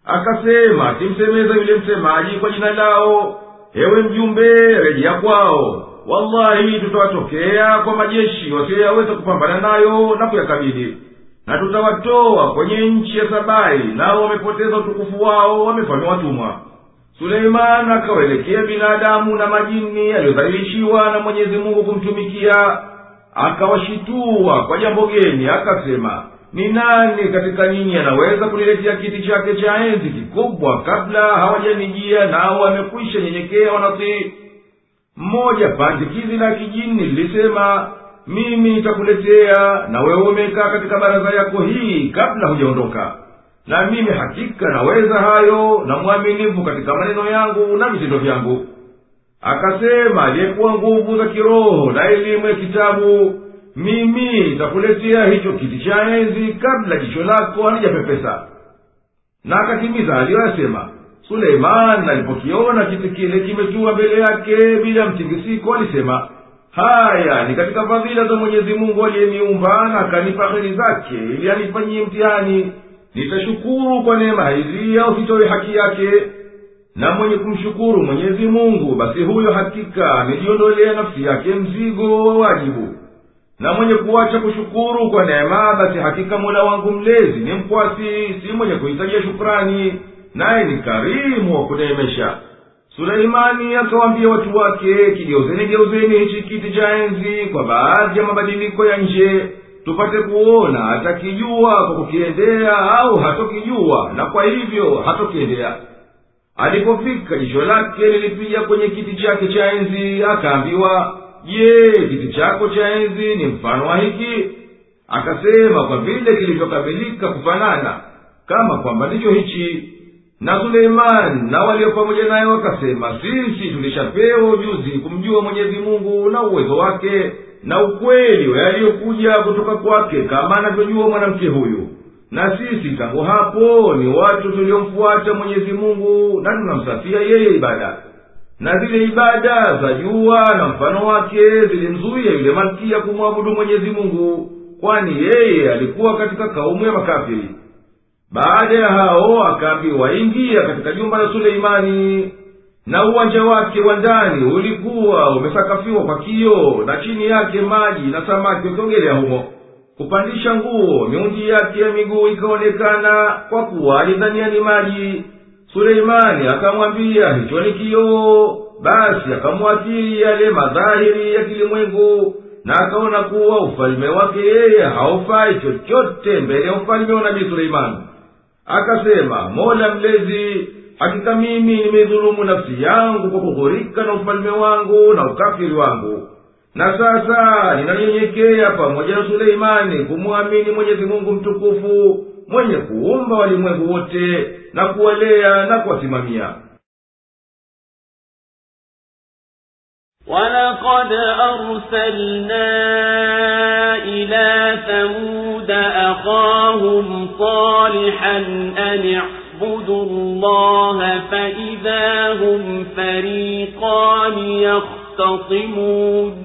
Akasema akimsemeza yule msemaji kwa jina lao. Ewe mjumbe rejea kwao. Wallahi tutawatokea kwa majeshi wasiyoyaweza kupambana nayo na kuyakabili. Na tutawatoa kwenye nchi ya sabai nao wamepoteza utukufu wao wamefanywa watumwa. Suleimani akawaelekea binadamu na majini aliyodhalilishiwa na mwenyezi mungu kumtumikia akawashitua kwa jambo geni akasema ni nani katika nyinyi anaweza kuniletea kiti chake cha enzi kikubwa kabla hawajanijia nao wamekwisha nyenyekea wanatii mmoja pandikizi la kijini lilisema mimi nitakuletea na wewe umekaa katika baraza yako hii kabla hujaondoka. Na mimi hakika naweza hayo na mwaminifu katika maneno yangu na vitendo vyangu akasema aliyekuwa nguvu za kiroho na elimu ya kitabu. Mimi nitakuletea hicho kiti cha enzi kabla jicho lako halijapepesa. Na akatimiza aliyoyasema suleiman alipokiona kiti kile kimetua mbele yake bila mtingisiko alisema haya ni katika fadhila za mwenyezi mungu aliyeniumba na akanipa heri zake ili anifanyie mtihani. Nitashukuru kwa neema hizi au sitowe haki yake na mwenye kumshukuru mwenyezi mungu basi huyo hakika amejiondolea nafsi yake mzigo wa wajibu. Na mwenye kuacha kushukuru kwa neema basi hakika mola wangu mlezi ni mkwasi si mwenye kuhitajia shukrani naye ni karimu wa kuneemesha. Suleimani akawaambia watu wake kigeuzeni geuzeni hichi kiti cha enzi kwa baadhi ya mabadiliko ya nje tupate kuona atakijua kwa kukiendea au hatokijua na kwa hivyo hatokiendea alipofika jicho lake lilipiga kwenye kiti chake cha enzi akaambiwa je kiti chako cha enzi ni mfano wa hiki? Akasema kwa vile kilivyokamilika kufanana kama kwamba ndicho hichi. Na suleimani na walio pamoja naye wakasema sisi tulishapewa ujuzi kumjua mwenyezi mungu na uwezo wake na ukweli yaliyokuja kutoka kwake kama anavyojua mwanamke huyu na sisi tangu hapo ni watu tuliomfuata mwenyezi mungu na tunamsafia yeye ibada. Na zile ibada za jua na mfano wake zilimzuia yule malkia kumwabudu mwenyezi mungu kwani yeye alikuwa katika kaumu ya makafiri. Baada ya hao akaambiwa ingia katika jumba la suleimani na uwanja wake wa ndani ulikuwa umesakafiwa kwa kioo na chini yake maji na samaki wakiogelea humo kupandisha nguo miundi yake ya miguu ikaonekana kwa kuwa alidhania ni maji suleimani akamwambia hicho ni kioo. Basi akamwathiri yale madhahiri ya kilimwengu na akaona kuwa ufalume wake yeye haufai chochote mbele ya ufalume wa nabii suleimani. Akasema mola mlezi hakika mimi nimeidhulumu nafsi yangu kwa kughurika na ufalume wangu na ukafiri wangu na sasa ninanyenyekea pamoja na suleimani kumwamini mwenyezi mungu mtukufu mwenye kuumba walimwengu wote na kuwalea na kuwasimamia ولقد أرسلنا إلى ثمود أخاهم صالحا أن اعبدوا الله فإذا هم فريقان يختصمون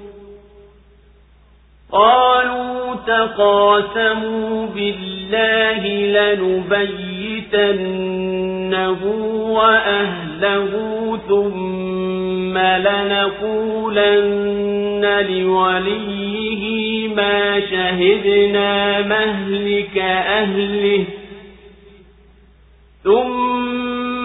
قالوا تقاسموا بالله لنبيتنه وأهله ثم لنقولن لوليه ما شهدنا مهلك أهله ثم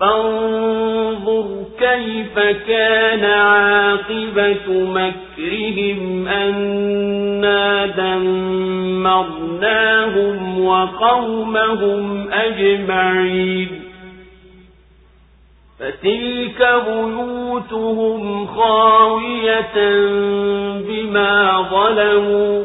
فانظر كيف كان عاقبة مكرهم أنا دمرناهم وقومهم أجمعين فتلك بيوتهم خاوية بما ظلموا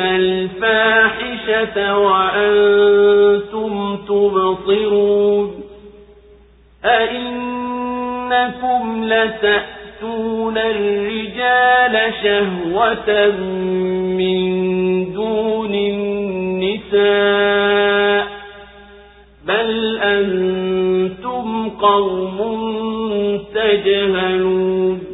الفاحشة وأنتم تبصرون أئنكم لتأتون الرجال شهوة من دون النساء بل أنتم قوم تجهلون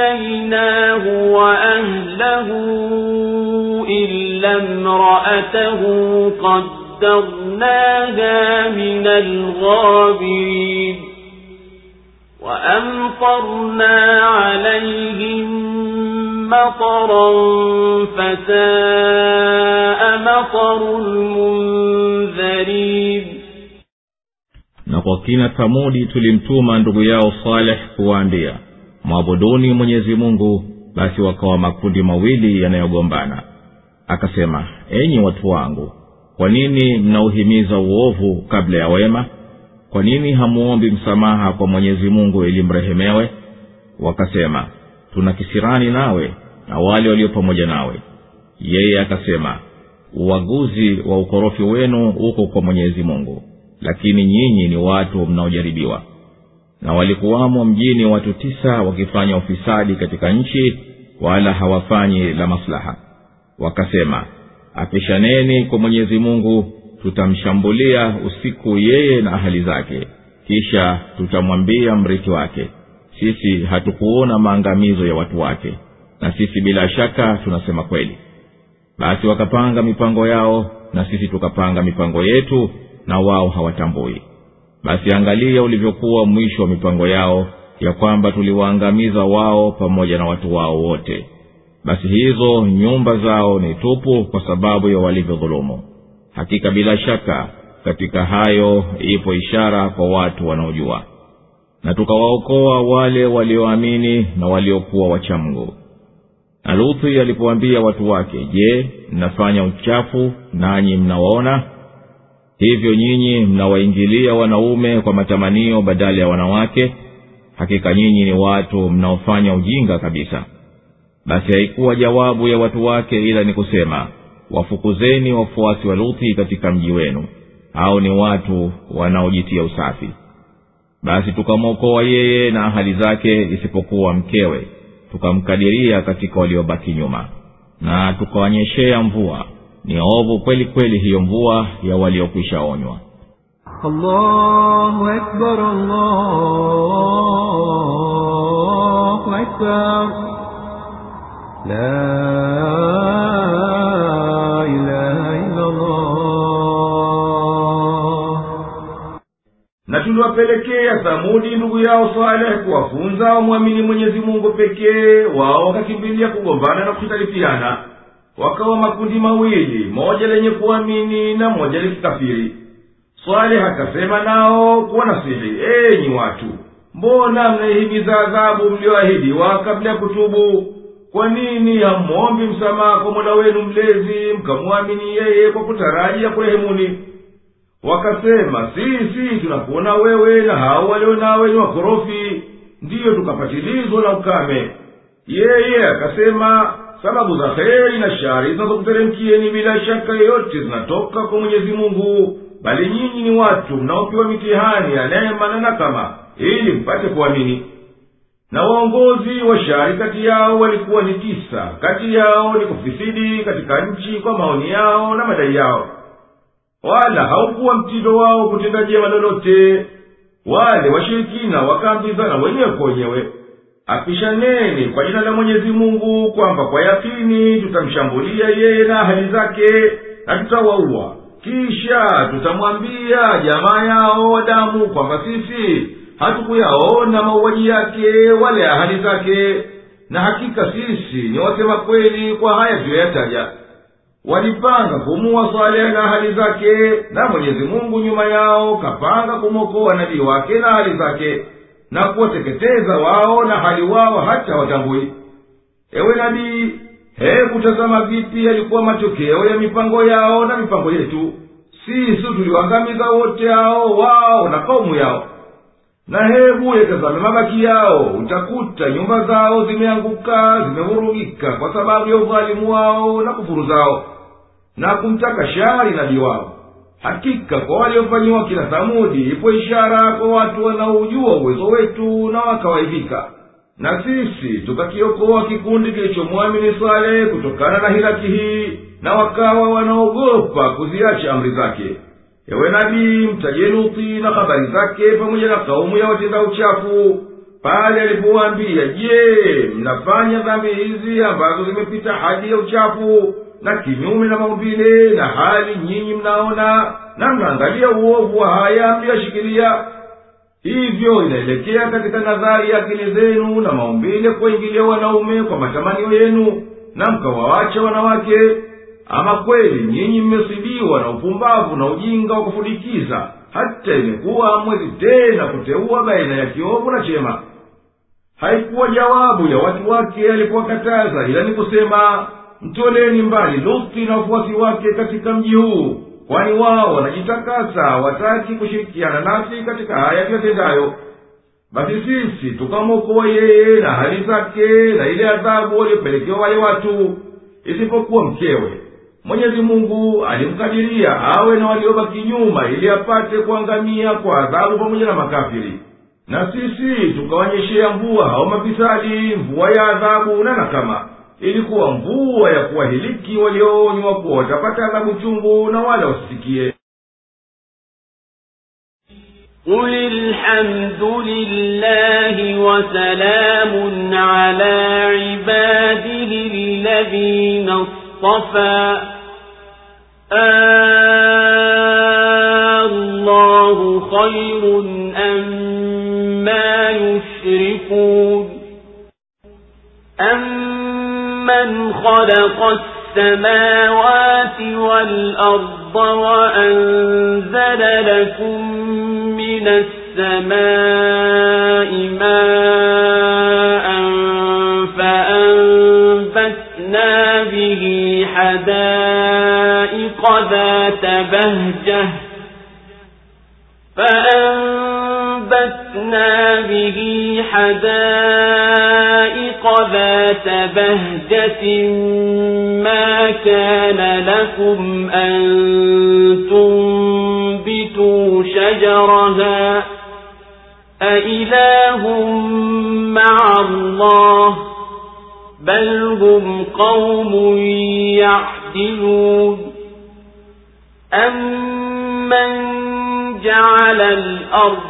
فأنجيناه وأهله إلا امرأته قدرناها من الغابرين وأمطرنا عليهم مطرا فساء مطر المنذرين na kwa kina thamudi tulimtuma ndugu yao saleh kuwaambia mwabuduni mwenyezi mungu basi wakawa makundi mawili yanayogombana. Akasema enyi watu wangu kwa nini mnauhimiza uovu kabla ya wema? Kwa nini hamuombi msamaha kwa mwenyezi mungu ili mrehemewe? Wakasema tuna kisirani nawe na wale walio pamoja nawe. Yeye akasema uaguzi wa ukorofi wenu uko kwa mwenyezi mungu lakini nyinyi ni watu mnaojaribiwa na walikuwamo mjini watu tisa wakifanya ufisadi katika nchi wala hawafanyi la maslaha. Wakasema apishaneni kwa mwenyezi mungu tutamshambulia usiku yeye na ahali zake kisha tutamwambia mrithi wake. Sisi hatukuona maangamizo ya watu wake na sisi bila shaka tunasema kweli. Basi wakapanga mipango yao na sisi tukapanga mipango yetu na wao hawatambui basi angalia ulivyokuwa mwisho wa mipango yao ya kwamba tuliwaangamiza wao pamoja na watu wao wote. Basi hizo nyumba zao ni tupu kwa sababu ya walivyodhulumu. Hakika bila shaka katika hayo ipo ishara kwa watu wanaojua. Na tukawaokoa wale walioamini na waliokuwa wachamgu. Na luthi alipoambia watu wake je mnafanya uchafu nanyi mnawaona hivyo nyinyi mnawaingilia wanaume kwa matamanio badala ya wanawake hakika nyinyi ni watu mnaofanya ujinga kabisa. Basi haikuwa jawabu ya watu wake ila ni kusema wafukuzeni wafuasi wa luthi katika mji wenu. Au ni watu wanaojitia usafi. Basi tukamwokoa yeye na ahali zake isipokuwa mkewe. Tukamkadiria katika waliobaki nyuma. Na tukawanyeshea mvua ni ovu kweli kweli hiyo mvua ya waliokwisha onywa. Allahu akbar, allahu akbar. La ilaha illa na tuliwapelekea thamudi ndugu yao saleh kuwafunza wamwamini mwenyezi mungu pekee wao wakakimbilia kugombana na kukhitalifiana wakawa makundi mawili moja lenye kuamini na moja likikafiri. Swaleh akasema nao kuwanasihi enyi watu mbona mnaihimiza adhabu mliyoahidiwa kabla ya kutubu? Kwa nini hamwombi msamaha kwa mola wenu mlezi mkamwamini yeye kwa kutaraji ya kurehemuni? Wakasema sisi tunakuona wewe na hao walio nawe ni wakorofi ndiyo tukapatilizwa na ukame. Yeye akasema sababu za heri na shari zinazokuteremkieni bila shaka yoyote zinatoka kwa mwenyezi mungu bali nyinyi ni watu mnaopewa mitihani ya neema na nakama ili mpate kuamini. Na waongozi wa shari kati yao walikuwa ni tisa kati yao ni kufisidi katika nchi kwa maoni yao na madai yao. Wala haukuwa mtindo wao kutenda jema lolote wale washirikina wakaambizana wenyewe kwa wenyewe apishaneni kwa jina la mwenyezi mungu kwamba kwa yakini tutamshambulia yeye na ahali zake na tutawaua. Kisha tutamwambia jamaa yao wadamu kwamba sisi hatukuyaona mauaji yake wale ahali zake na hakika sisi ni wasema kweli kwa haya tuyoyataja walipanga kumuwa salehe na hali zake na mwenyezi mungu nyuma yao kapanga kumwokoa nabii wake na hali zake na kuwateketeza wao na hali wao hata watambui ewe nabii hebu tazama vipi yalikuwa matokeo ya mipango yao na mipango yetu. Sisi tuliwangamiza wote hao wao na kaumu yao. Na hebu yatazame mabaki yao. Utakuta nyumba zao zimeanguka zimevurugika kwa sababu ya udhalimu wao na kufuru zao na kumtaka shari nabii wao hakika kwa waliofanyiwa kina thamudi ipo ishara kwa watu wanaojua uwezo wetu na wakawaidhika na sisi tukakiokoa kikundi kilichomwamini swale kutokana na hilaki hii na wakawa wanaogopa kuziacha amri zake. Ewe nabii mtaje luthi na habari zake pamoja na kaumu ya watenda uchafu pale alipowaambia je mnafanya dhambi hizi ambazo zimepita hadi ya uchafu na kinyume na maumbile na hali nyinyi mnaona na mnaangalia uovu wa haya mliyashikilia hivyo inaelekea katika nadhari ya akili zenu na maumbile kuwaingilia wanaume kwa matamanio yenu na mkawawacha wanawake. Ama kweli nyinyi mmesibiwa na upumbavu na ujinga wa kufudikiza hata imekuwa hamwezi tena kuteua baina ya kiovu na chema. Haikuwa jawabu ya watu wake alipowakataza ila ni kusema mtoleni mbali luthi na wafuasi wake katika mji huu kwani wao wanajitakasa wataki kushirikiana nasi katika haya tuyatendayo. Basi sisi tukamwokoa yeye na hali zake na ile adhabu waliopelekewa wale watu isipokuwa mkewe. Mwenyezi mungu alimkadiria awe na waliobaki nyuma ili apate kuangamia kwa adhabu pamoja na makafiri. Na sisi tukawanyeshea mvua au mafisadi mvua ya adhabu na nakama ilikuwa mvua ya kuwahiliki walioonywa kuwa watapata adhabu chungu na wala wasisikie قل الحمد لله وسلام على عباده الذين اصطفى الله خير أما يشركون أمن خلق السماوات والأرض وأنزل لكم من السماء ماء فأنبتنا به حدائق ذات بهجة فأنبتنا به حدائق ذات بهجة ما كان لكم أن تنبتوا شجرها أإله مع الله بل هم قوم يعدلون أمن جعل الأرض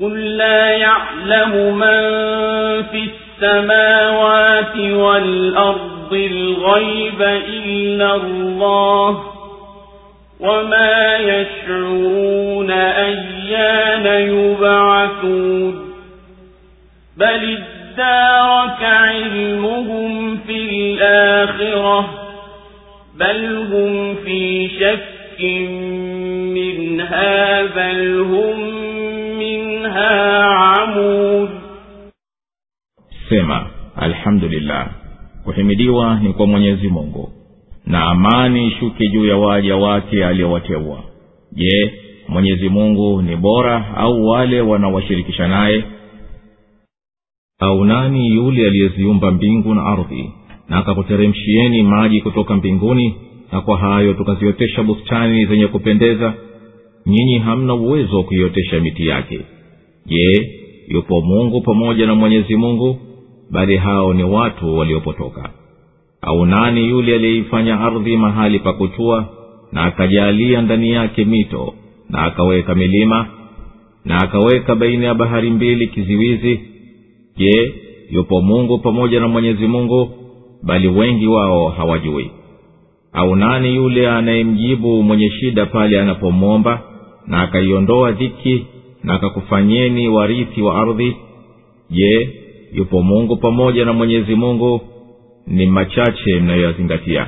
قل لا يعلم من في السماوات والأرض الغيب إلا الله وما يشعرون أيان يبعثون بل ادارك علمهم في الآخرة بل هم في شك منها بل هم منها عمود sema alhamdulillah kuhimidiwa ni kwa mwenyezi mungu na amani ishuke juu ya waja wake aliowateua je mwenyezi mungu ni bora au wale wanaowashirikisha naye au nani yule aliyeziumba mbingu na ardhi na akakuteremshieni maji kutoka mbinguni na kwa hayo tukaziotesha bustani zenye kupendeza nyinyi hamna uwezo wa kuiotesha miti yake je yupo mungu pamoja na mwenyezi mungu? Bali hao ni watu waliopotoka. Au nani yule aliyeifanya ardhi mahali pa kutua na akajaalia ndani yake mito na akaweka milima na akaweka baina ya bahari mbili kiziwizi? Je yupo mungu pamoja na mwenyezi mungu? Bali wengi wao hawajui. Au nani yule anayemjibu mwenye shida pale anapomwomba na akaiondoa dhiki na akakufanyeni warithi wa ardhi. Je yupo mungu pamoja na mwenyezi mungu? Ni machache mnayoyazingatia.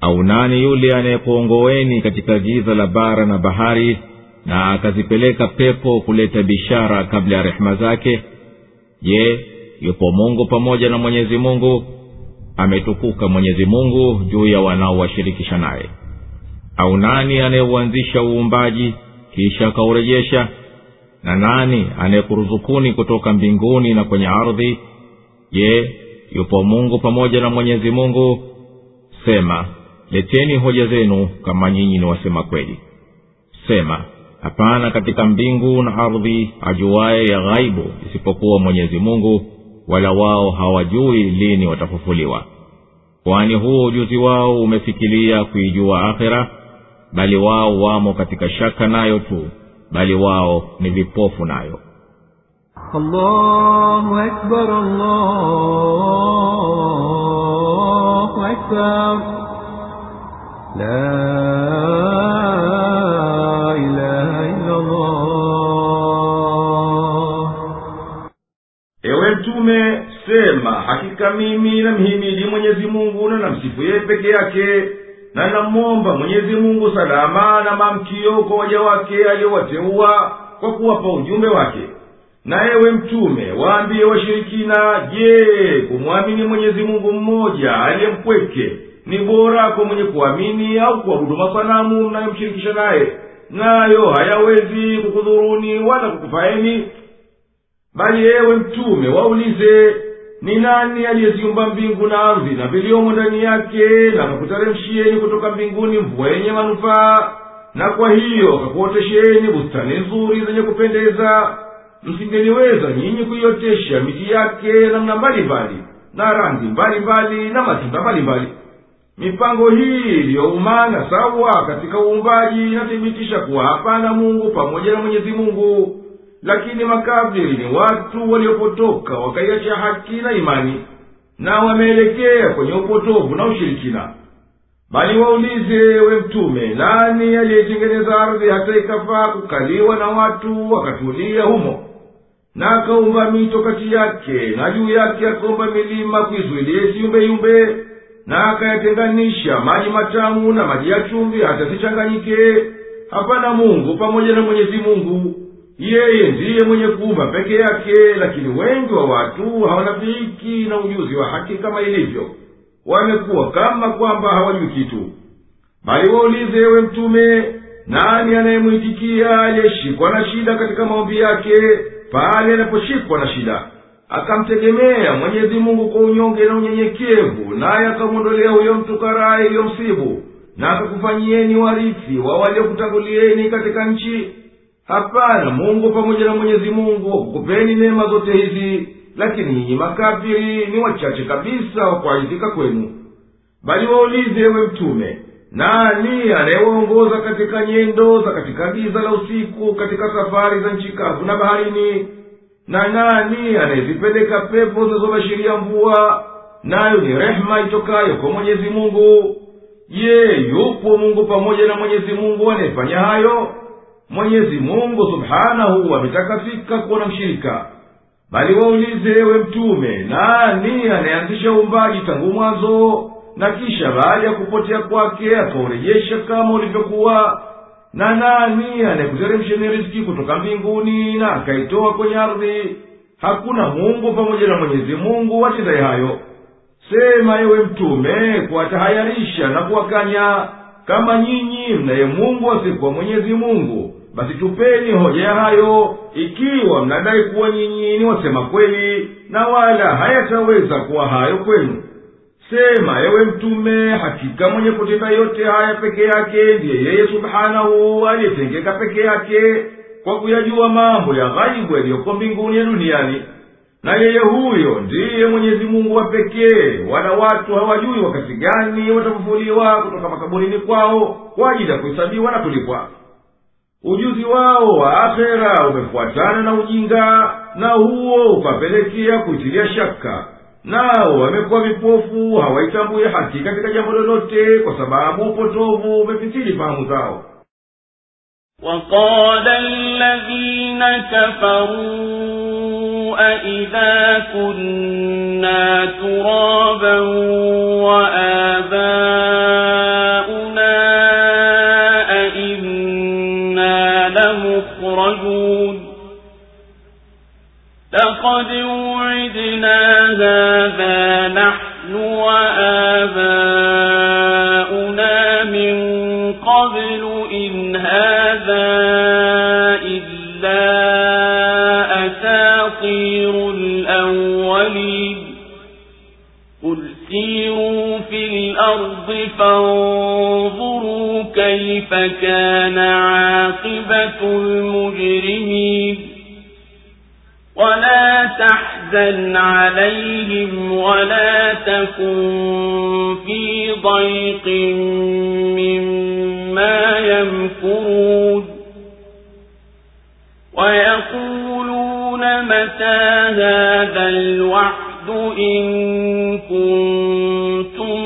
Au nani yule anayekuongoweni katika giza la bara na bahari na akazipeleka pepo kuleta bishara kabla ya rehema zake? Je yupo mungu pamoja na mwenyezi mungu? Ametukuka mwenyezi mungu juu ya wanaowashirikisha naye. Au nani anayeuanzisha uumbaji kisha akaurejesha na nani anayekuruzukuni kutoka mbinguni na kwenye ardhi? Je yupo mungu pamoja na mwenyezi mungu? Sema leteni hoja zenu kama nyinyi ni wasema kweli. Sema hapana katika mbingu na ardhi ajuaye ya ghaibu isipokuwa mwenyezi mungu wala wao hawajui lini watafufuliwa. Kwani huo ujuzi wao umefikilia kuijua akhira bali wao wamo katika shaka nayo tu bali wao ni vipofu nayo. Allahu akbar, allahu akbar. La ilaha illa Ewe Mtume, sema hakika mimi namhimidi Mwenyezi Mungu na namsifu yeye peke yake na namwomba mwenyezi mungu salama na mamkio kwa waja wake aliyowateua kwa kuwapa ujumbe wake. Na ewe mtume waambie washirikina je kumwamini mwenyezi mungu mmoja aliyempweke ni bora kwa mwenye kuamini au kuabudu masanamu mnayomshirikisha naye? Nayo hayawezi kukudhuruni wala kukufaeni. Bali ewe mtume waulize ni nani aliyeziumba mbingu na ardhi na viliomo ndani yake na akakuteremshieni kutoka mbinguni mvua yenye manufaa? Na kwa hiyo akakuotesheni bustani nzuri zenye kupendeza. Msingeliweza nyinyi kuiotesha miti yake namna mbalimbali na rangi mbalimbali na matunda mbalimbali. Mipango hii iliyoumana sawa katika uumbaji inathibitisha kuwa hapana mungu pamoja na mwenyezi mungu lakini makafiri ni watu waliopotoka wakaiacha haki na imani na wameelekea kwenye upotovu na ushirikina. Bali waulize we mtume nani aliyetengeneza ardhi hata ikafaa kukaliwa na watu wakatulia humo? Na akaumba mito kati yake na juu yake akaumba milima kuizuilia isiyumbeyumbe na akayatenganisha maji matamu na maji ya chumvi hata sichanganyike hapana mungu pamoja na mwenyezi mungu yeye ndiye mwenye kuumba peke yake lakini wengi wa watu hawanafiiki na ujuzi wa haki kama ilivyo. Wamekuwa kama kwamba hawajui kitu. Bali waulize ewe mtume nani anayemwitikia aliyeshikwa na shida katika maombi yake pale anaposhikwa na shida? Akamtegemea mwenyezi mungu kwa unyonge na unyenyekevu naye akamwondolea huyo mtu karaa iliyomsibu na akakufanyieni warithi wa waliokutangulieni katika nchi hapana mungu pamoja na mwenyezi mungu wakukupeni neema zote hizi lakini nyinyi makafiri ni wachache kabisa wa kwenu. Bali waulize ewe mtume nani anayewaongoza katika nyendo za katika giza la usiku katika safari za nchi na baharini? Na nani anayezipeleka pepo zinazobashiria mvua nayo ni rehema itokayo kwa mwenyezi mungu? Je yupo mungu pamoja na mwenyezi mungu anayefanya hayo mwenyezi mungu subhanahu ametakasika kuona mshirika. Bali waulize ewe mtume nani anayeanzisha uumbaji tangu mwanzo? Na kisha baada ya kupotea kwake akaurejesha kama ulivyokuwa? Na nani anayekuteremsheni riziki kutoka mbinguni na akaitoa kwenye ardhi? Hakuna mungu pamoja na mwenyezi mungu watendaye hayo. Sema ewe mtume kuwatahayarisha na kuwakanya kama nyinyi mnaye mungu asikuwa mwenyezi mungu basi tupeni hoja ya hayo ikiwa mnadai kuwa nyinyi ni wasema kweli na wala hayataweza kuwa hayo kwenu. Sema ewe mtume hakika mwenye kutenda yote haya peke yake ndiye yeye subhanahu aliyetengeka peke yake kwa kuyajua mambo ya ghaibu yaliyoko mbinguni ya duniani na yeye huyo ndiye mwenyezi mungu wa pekee wala watu hawajui wakati gani watafufuliwa kutoka makaburini kwao kwa ajili ya kuhesabiwa na kulipwa ujuzi wao wa akhera umefuatana na ujinga na huo ukapelekea kuitilia shaka nao wamekuwa vipofu hawaitambui haki katika jambo lolote kwa sababu upotovu umepitili fahamu zao وقال الذين كفروا أئذا كنا ترابا وآباؤنا أئنا لمخرجون لقد وعدنا هذا نحن وآباؤنا الأرض فانظروا كيف كان عاقبة المجرمين. ولا تحزن عليهم ولا تكن في ضيق مما يمكرون. ويقولون متى هذا الوعد إن كنتم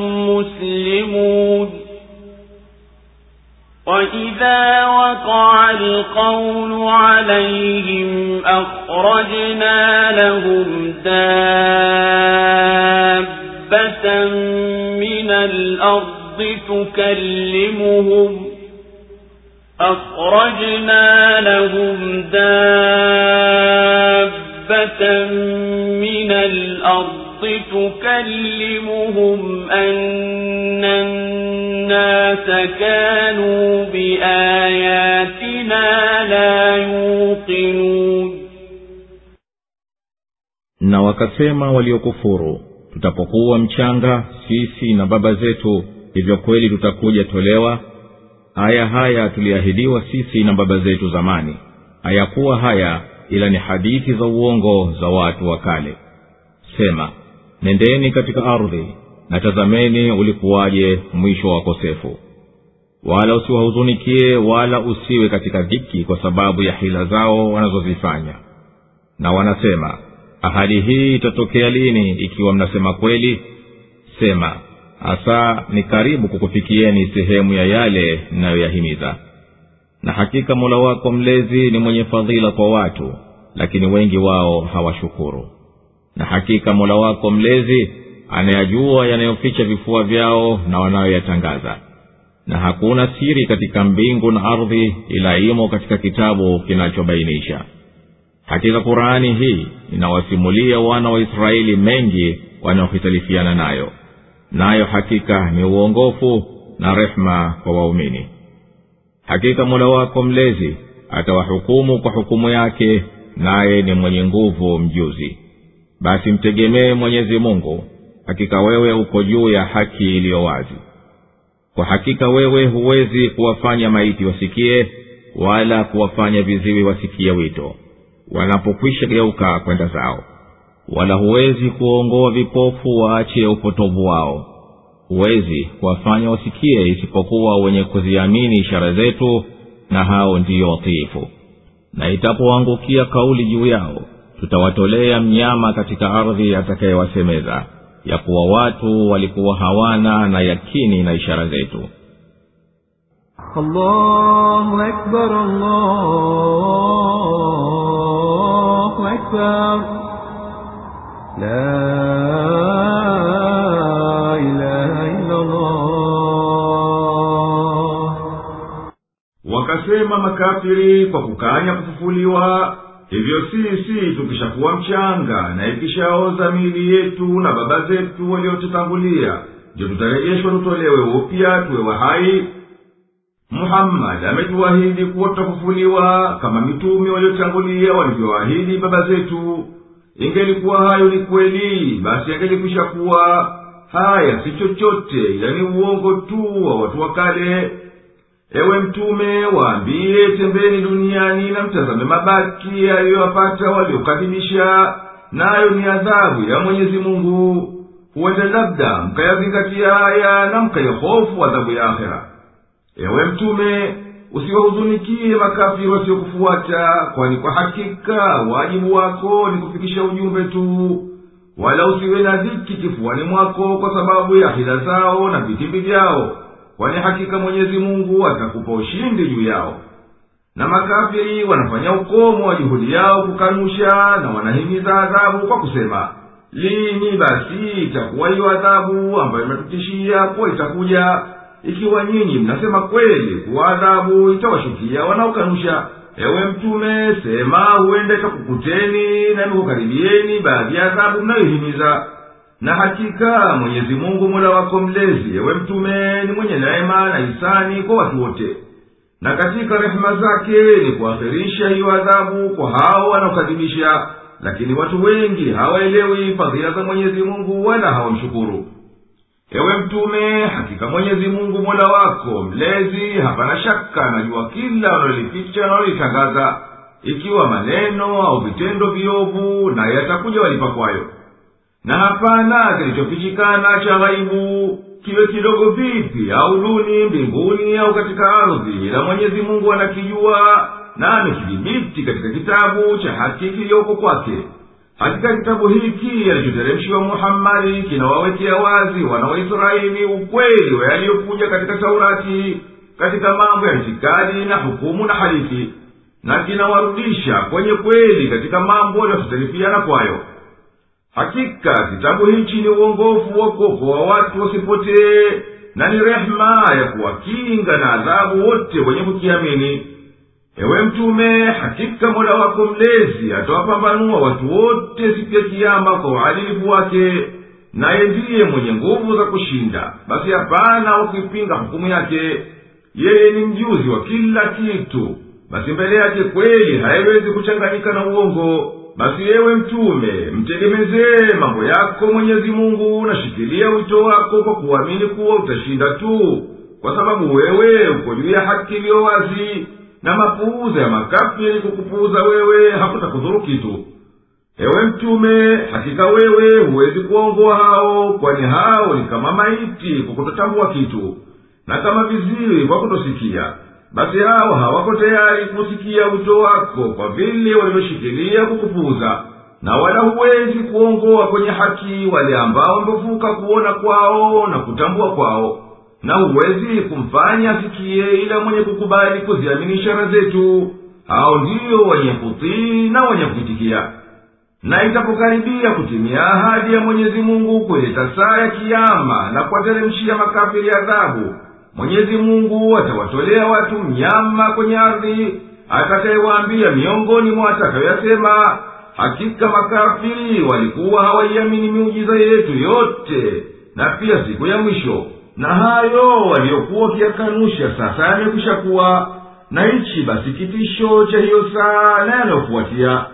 وإذا وقع القول عليهم أخرجنا لهم دابة من الأرض تكلمهم أخرجنا لهم دابة من الأرض تكلمهم أن الناس كانوا بآياتنا لا يوقنون na wakasema waliokufuru tutapokuwa mchanga sisi na baba zetu hivyo kweli tutakuja tolewa aya haya tuliahidiwa sisi na baba zetu zamani hayakuwa haya ila ni hadithi za uongo za watu wa kale sema nendeni katika ardhi na tazameni ulikuwaje mwisho wa wakosefu wala usiwahuzunikie wala usiwe katika dhiki kwa sababu ya hila zao wanazozifanya. Na wanasema ahadi hii itatokea lini ikiwa mnasema kweli? Sema hasa ni karibu kukufikieni sehemu ya yale mnayoyahimiza. Na hakika mola wako mlezi ni mwenye fadhila kwa watu lakini wengi wao hawashukuru na hakika mola wako mlezi anayajua yanayoficha vifua vyao na wanayoyatangaza. Na hakuna siri katika mbingu na ardhi ila imo katika kitabu kinachobainisha. Hakika qurani hii inawasimulia wana wa israeli mengi wanaohitalifiana nayo. Nayo hakika ni uongofu na rehma kwa waumini. Hakika mola wako mlezi atawahukumu kwa hukumu yake naye ni mwenye nguvu mjuzi basi mtegemee mwenyezi mungu hakika wewe uko juu ya haki iliyo wazi. Kwa hakika wewe huwezi kuwafanya maiti wasikie wala kuwafanya viziwi wasikie wito wanapokwisha geuka kwenda zao. Wala huwezi kuwaongoa vipofu waache upotovu wao. Huwezi kuwafanya wasikie isipokuwa wenye kuziamini ishara zetu na hao ndiyo watiifu. Na itapoangukia kauli juu yao tutawatolea mnyama katika ardhi atakayewasemeza ya kuwa watu walikuwa hawana na yakini na ishara zetu allahu akbar, allahu akbar. La ilaha illa wakasema makafiri kwa kukanya kufufuliwa hivyo sisi tukishakuwa mchanga na ikishaoza miili yetu na baba zetu waliotutangulia ndio tutarejeshwa tutolewe upya tuwe wahai. Muhammadi ametuahidi kuwa tutafufuliwa kama mitume waliotangulia walivyoahidi baba zetu. Ingelikuwa hayo ni kweli basi angelikwisha kuwa haya si chochote ila ni uongo tu wa watu wa kale ewe mtume waambiye tembeni duniani na mtazame mabaki yaliyowapata waliokadhibisha nayo ni adhabu ya mwenyezi mungu. Huenda labda mkayazingatia haya na mkaihofu adhabu ya akhera. Ewe mtume usiwahuzunikie makafiri wasiokufuata kwani kwa hakika wajibu wako ni kufikisha ujumbe tu wala usiwe na dhiki kifuani mwako kwa sababu ya hila zao na vitimbi vyao kwani hakika mwenyezi mungu atakupa ushindi juu yao. Na makafiri wanafanya ukomo wa juhudi yao kukanusha na wanahimiza adhabu kwa kusema lini basi itakuwa hiyo adhabu ambayo imetutishia kuwa itakuja? Ikiwa nyinyi mnasema kweli kuwa adhabu itawashukia wanaokanusha ewe mtume sema huenda itakukuteni na imekukaribieni baadhi ya adhabu mnayohimiza na hakika mwenyezi mungu mola wako mlezi ewe mtume ni mwenye neema na hisani kwa watu wote. Na katika rehema zake ni kuakhirisha hiyo adhabu kwa hao wanaokadhibisha lakini watu wengi hawaelewi fadhila za mwenyezi mungu wala hawamshukuru. Ewe mtume hakika mwenyezi mungu mola wako mlezi hapana shaka anajua kila unalolificha unalolitangaza ikiwa maneno au vitendo viovu naye atakuja walipa kwayo na hapana kilichofichikana cha ghaibu kiwe kidogo vipi au duni mbinguni au katika ardhi ila mwenyezi mungu anakijua na amekidhibiti katika kitabu cha haki kiliyoko kwake. Hakika kitabu hiki alichoteremshiwa muhammadi kinawawekea wazi wana wa israeli ukweli wa yaliyokuja katika taurati katika mambo ya itikadi na hukumu na hadithi na kinawarudisha kwenye kweli katika mambo waliohtalifiana kwayo hakika kitabu hichi ni uongofu wa kuokoa watu wasipotee na ni rehema ya kuwakinga na adhabu wote wenye kukiamini. Ewe mtume hakika mola wako mlezi atawapambanua watu wote siku ya kiama kwa uadilifu wake naye ndiye mwenye nguvu za kushinda. Basi hapana wakuipinga hukumu yake. Yeye ni mjuzi wa kila kitu. Basi mbele yake kweli haiwezi kuchanganyika na uongo basi yewe mtume mtegemezee mambo yako mwenyezi mungu nashikilia wito wako kwa kuamini kuwa utashinda tu. Kwa sababu wewe uko juu ya haki iliyo wazi na mapuuza ya makafiri kukupuuza wewe hakutakudhuru kitu. Ewe mtume hakika wewe huwezi kuwaongoa hao kwani hao ni kama maiti kwa kutotambua kitu na kama viziwi kwa kutosikia basi hawa hawako tayari kusikia wito wako kwa vile walivyoshikilia kukupuza na wala huwezi kuongoa kwenye haki wale ambao wamevuka kuona kwao na kutambua kwao na huwezi kumfanya asikie ila mwenye kukubali kuziamini ishara zetu. Hao ndiyo wenye kutii na wenye kuitikia. Na itapokaribia kutimia ahadi ya mwenyezi mungu kuleta saa ya kiama na kuwateremshia makafiri adhabu mwenyezi mungu atawatolea watu mnyama kwenye ardhi atakayewaambia miongoni mwa atakayoyasema hakika makafiri walikuwa hawaiamini miujiza yetu yote na pia siku ya mwisho. Na hayo waliokuwa wakiyakanusha sasa yamekwisha kuwa na hichi basi kitisho cha hiyo saa na yanayofuatia.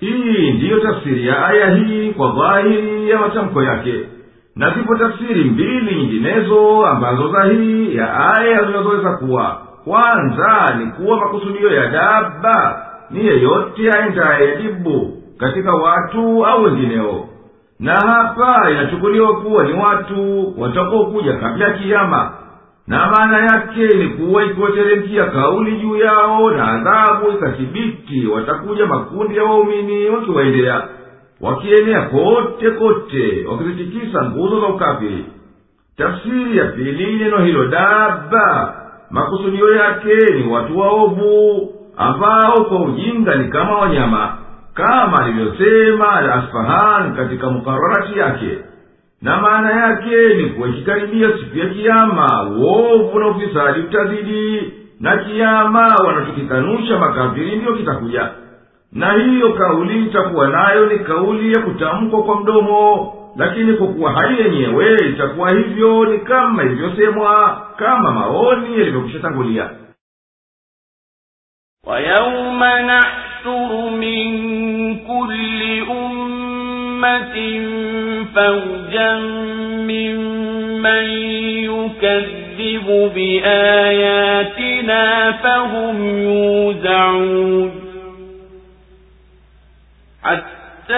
Hii ndiyo tafsiri ya aya hii kwa dhahiri ya matamko yake na zipo tafsiri mbili nyinginezo ambazo zahii ya aya zinazoweza kuwa. Kwanza ni kuwa makusudio ya daba ni yeyote aendaye dibu katika watu au wengineo. Na hapa inachukuliwa kuwa ni watu watakaokuja kabla ya kiyama. Na maana yake ni kuwa ikiwateremkia kauli juu yao na adhabu ikathibiti watakuja makundi ya waumini wakiwaendea wakienea kote kote wakizitikisa nguzo za ukafiri tafsiri ya pili neno hilo daba makusudio yake ni watu waovu ambao kwa ujinga ni kama wanyama kama alivyosema al asfahan katika mukararati yake. Na maana yake ni kuwa siku ya kiama uovu na ufisadi utazidi na kiama wanachokikanusha makafiri ndiyo kitakuja na hiyo kauli itakuwa nayo ni kauli ya kutamkwa kwa mdomo lakini kwa kuwa hali yenyewe itakuwa hivyo ni kama ilivyosemwa kama maoni yalivyokwishatangulia ويوم نحشر من كل أمة فوجا ممن يكذب بآياتنا فهم يوزعون حتى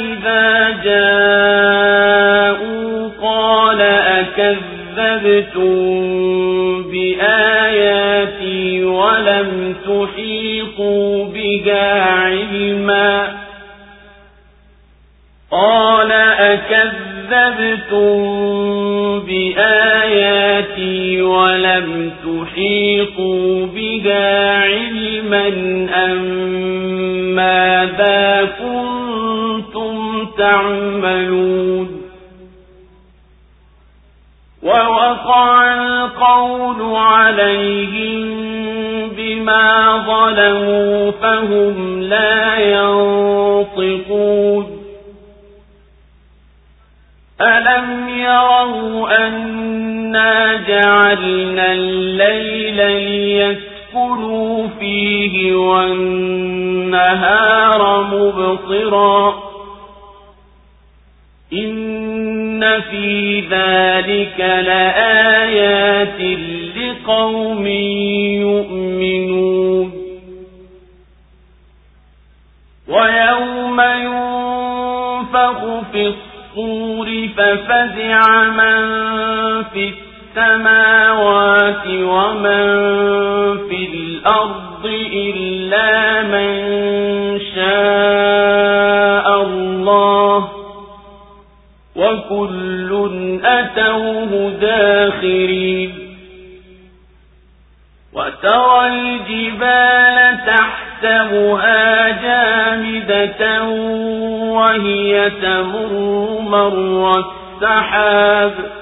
إذا جاءوا قال أكذبتم بآياتي ولم تحيطوا بها علما؟ قال أكذبتم بآياتي ولم تحيطوا بها علما أم ماذا كنتم تعملون ووقع القول عليهم بما ظلموا فهم لا ينطقون ألم يروا أنا جعلنا الليل ليسكنوا فيه والنهار مبصرا إن في ذلك لآيات لقوم يؤمنون ويوم ينفخ في الصور ففزع من في السماوات ومن في الأرض إلا من شاء الله وكل أتوه داخرين وترى الجبال تحسبها جامدة وهي تمر مر السحاب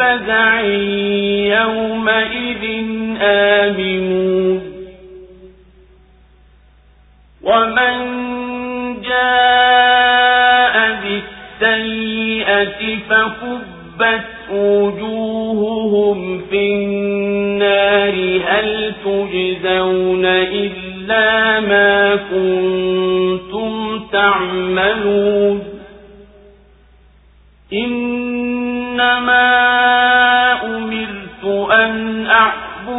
الفزع يومئذ آمنون. ومن جاء بالسيئة فكبت وجوههم في النار. هل تجزون إلا ما كنتم تعملون؟ إنما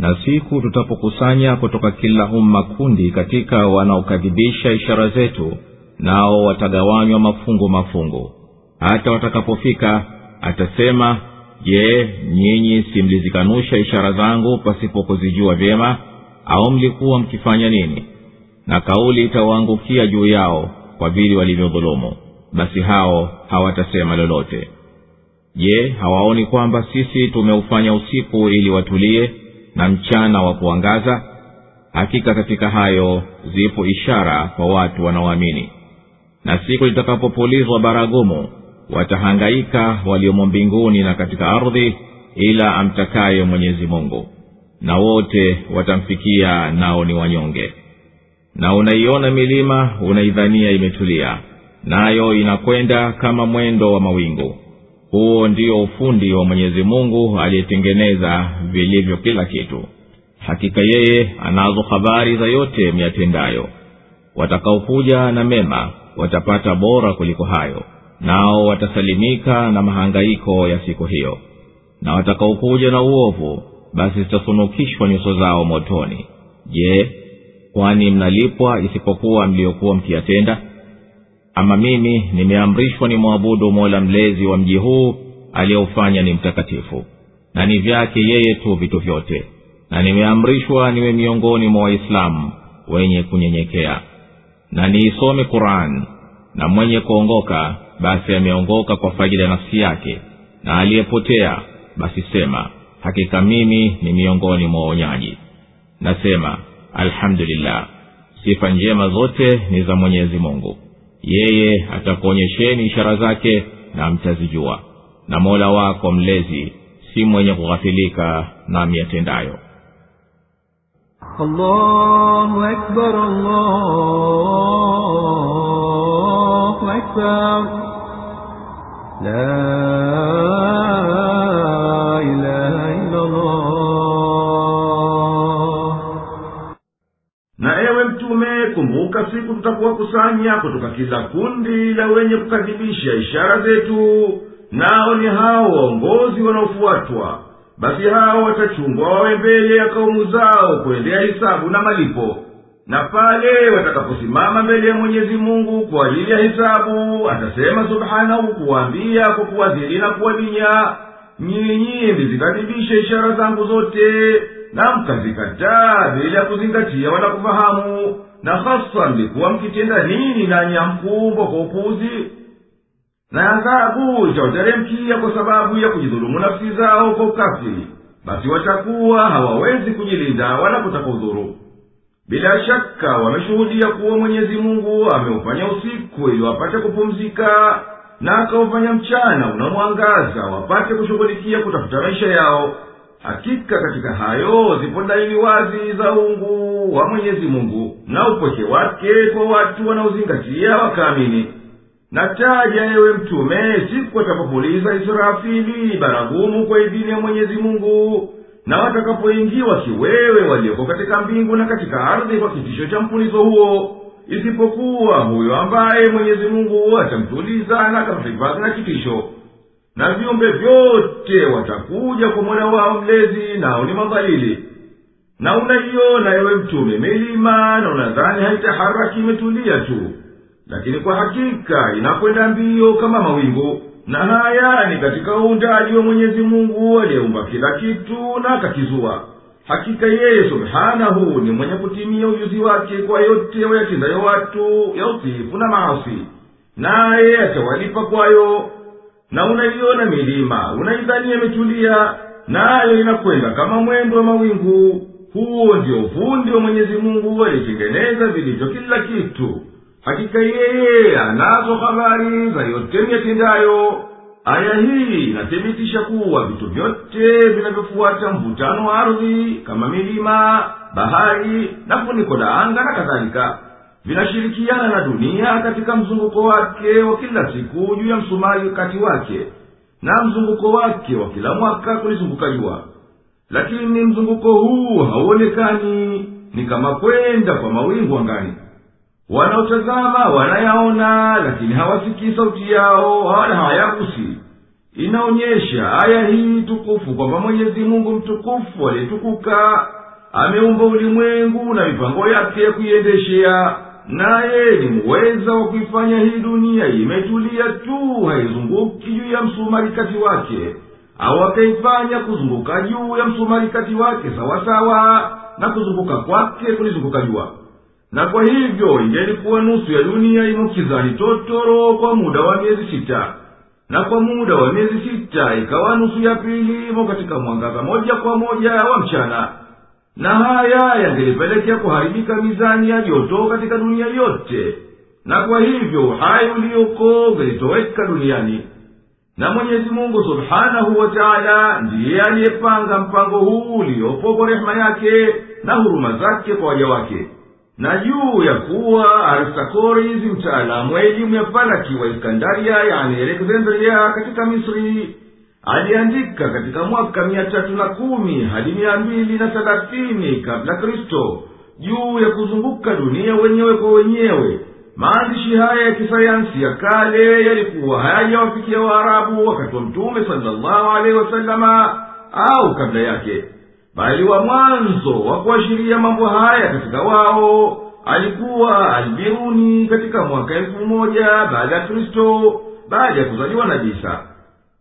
na siku tutapokusanya kutoka kila umma kundi katika wanaokadhibisha ishara zetu nao watagawanywa mafungu mafungu. Hata watakapofika atasema je nyinyi si mlizikanusha ishara zangu pasipo kuzijua vyema au mlikuwa mkifanya nini? Na kauli itawaangukia juu yao kwa vile walivyodhulumu. Basi hao hawatasema lolote. Je hawaoni kwamba sisi tumeufanya usiku ili watulie na mchana wa kuangaza hakika katika hayo zipo ishara kwa watu wanaoamini. Na siku litakapopulizwa baragumu watahangaika waliomo mbinguni na katika ardhi ila amtakaye mwenyezi mungu. Na wote watamfikia nao ni wanyonge. Na unaiona milima unaidhania imetulia nayo inakwenda kama mwendo wa mawingu huo ndio ufundi wa mwenyezi mungu aliyetengeneza vilivyo kila kitu. Hakika yeye anazo habari za yote myatendayo. Watakaokuja na mema watapata bora kuliko hayo nao watasalimika na mahangaiko ya siku hiyo. Na watakaokuja na uovu basi zitasunukishwa nyuso zao motoni. Je kwani mnalipwa isipokuwa mliokuwa mkiyatenda ama mimi nimeamrishwa ni mwabudu mola mlezi wa mji huu aliyeufanya ni mtakatifu. Na ni vyake yeye tu vitu vyote. Na nimeamrishwa niwe miongoni mwa waislamu wenye kunyenyekea. Na niisome quran. Na mwenye kuongoka basi ameongoka kwa faida nafsi yake. Na aliyepotea basi sema hakika mimi ni miongoni mwa waonyaji nasema alhamdulillah. Sifa njema zote ni za mwenyezi mungu yeye atakuonyesheni ishara zake na mtazijua na mola wako mlezi si mwenye kughafilika na miatendayo allahu akbar, allahu akbar. Kumbuka siku tutakuwakusanya kutoka kila kundi la wenye kukadhibisha ishara zetu. Nao ni hao waongozi wanaofuatwa. Basi hao watachungwa wawe mbele ya kaumu zao kuendea hisabu na malipo. Na pale watakaposimama mbele ya mwenyezi mungu kwa ajili ya hisabu atasema subhanahu kuwaambia kwa kuwadhiri na kuwadinya nyinyi mlizikadhibisha ishara zangu zote na mkazikataa bila kuzingatia wala kufahamu na hasa mlikuwa mkitenda nini nanyi hamkumbwa kwa upuzi? Na adhabu itawateremkia kwa sababu ya kujidhulumu nafsi zao kwa ukafiri. Basi watakuwa hawawezi kujilinda wala kutaka udhuru. Bila shaka wameshuhudia kuwa mwenyezi mungu ameufanya usiku ili wapate kupumzika na akaufanya mchana unamwangaza wapate kushughulikia kutafuta maisha yao hakika katika hayo zipo dalili wazi za ungu wa mwenyezi mungu na upweke wake kwa watu wanaozingatia wakaamini. Na taja ewe mtume siku atakapopuliza israfili baragumu kwa idhini ya mwenyezi mungu na watakapoingiwa kiwewe walioko katika mbingu na katika ardhi kwa kitisho cha mpulizo huo isipokuwa huyo ambaye mwenyezi mungu atamtuliza na akamhifadhi na kitisho na viumbe vyote watakuja kwa mola wao mlezi nao ni madhalili. Na unaiona ewe mtume milima na unadhani haitaharaki imetulia tu. Lakini kwa hakika inakwenda mbio kama mawingu na haya ni katika uundaji wa mwenyezi mungu aliyeumba kila kitu na akakizua. Hakika yeye subhanahu ni mwenye kutimia ujuzi wake kwa yote wayatendayo watu ya utiifu na maasi. Naye atawalipa kwayo na unaiona milima unaidhania imetulia nayo inakwenda kama mwendo wa mawingu. Huo ndio ufundi wa mwenyezi mungu alitengeneza vilivyo kila kitu. Hakika yeye anazo habari za yote miyatendayo aya hii inathibitisha kuwa vitu vyote vinavyofuata mvutano wa ardhi kama milima bahari na funiko la anga na kadhalika vinashirikiana na dunia katika mzunguko wake wa kila siku juu ya msumari kati wake na mzunguko wake wa kila mwaka kulizunguka jua lakini mzunguko huu hauonekani ni kama kwenda kwa mawingu angani. Wanaotazama wanayaona lakini hawasikii sauti yao wala hawayagusi. Inaonyesha aya hii tukufu kwamba mwenyezi mungu mtukufu aliyetukuka ameumba ulimwengu na mipango yake ya naye ni muweza wa kuifanya hii dunia imetulia tu haizunguki juu ya msumarikati wake. Au akaifanya kuzunguka juu ya msumarikati wake sawasawa na kuzunguka kwake kulizunguka jua. Na kwa hivyo ingelikuwa nusu ya dunia imukizani totoro kwa muda wa miezi sita. Na kwa muda wa miezi sita ikawa nusu ya pili imo katika mwangaza moja kwa moja wa mchana na haya yangelipelekea kuharibika mizani ya joto katika dunia yote. Na kwa hivyo uhai uliyoko ungelitoweka duniani. Na mwenyezi mungu subhanahu wa taala ndiye aliyepanga mpango huu uliopo kwa rehema yake na huruma zake kwa waja wake. Na juu ya kuwa aristakoris mtaalamu wa elimu ya falaki wa iskandaria yani alexandria katika misri aliandika katika mwaka mia tatu na kumi hadi mia mbili na thelathini kabla kristo juu ya kuzunguka dunia wenyewe kwa wenyewe. Maandishi haya ya kisayansi ya kale yalikuwa hayajawafikia waarabu wakati wa mtume salllahu alehi wasalama au kabla yake bali wa mwanzo wa kuashiria mambo haya katika wao alikuwa albiruni katika mwaka elfu moja baada ya kristo baada ya kuzaliwa na bisa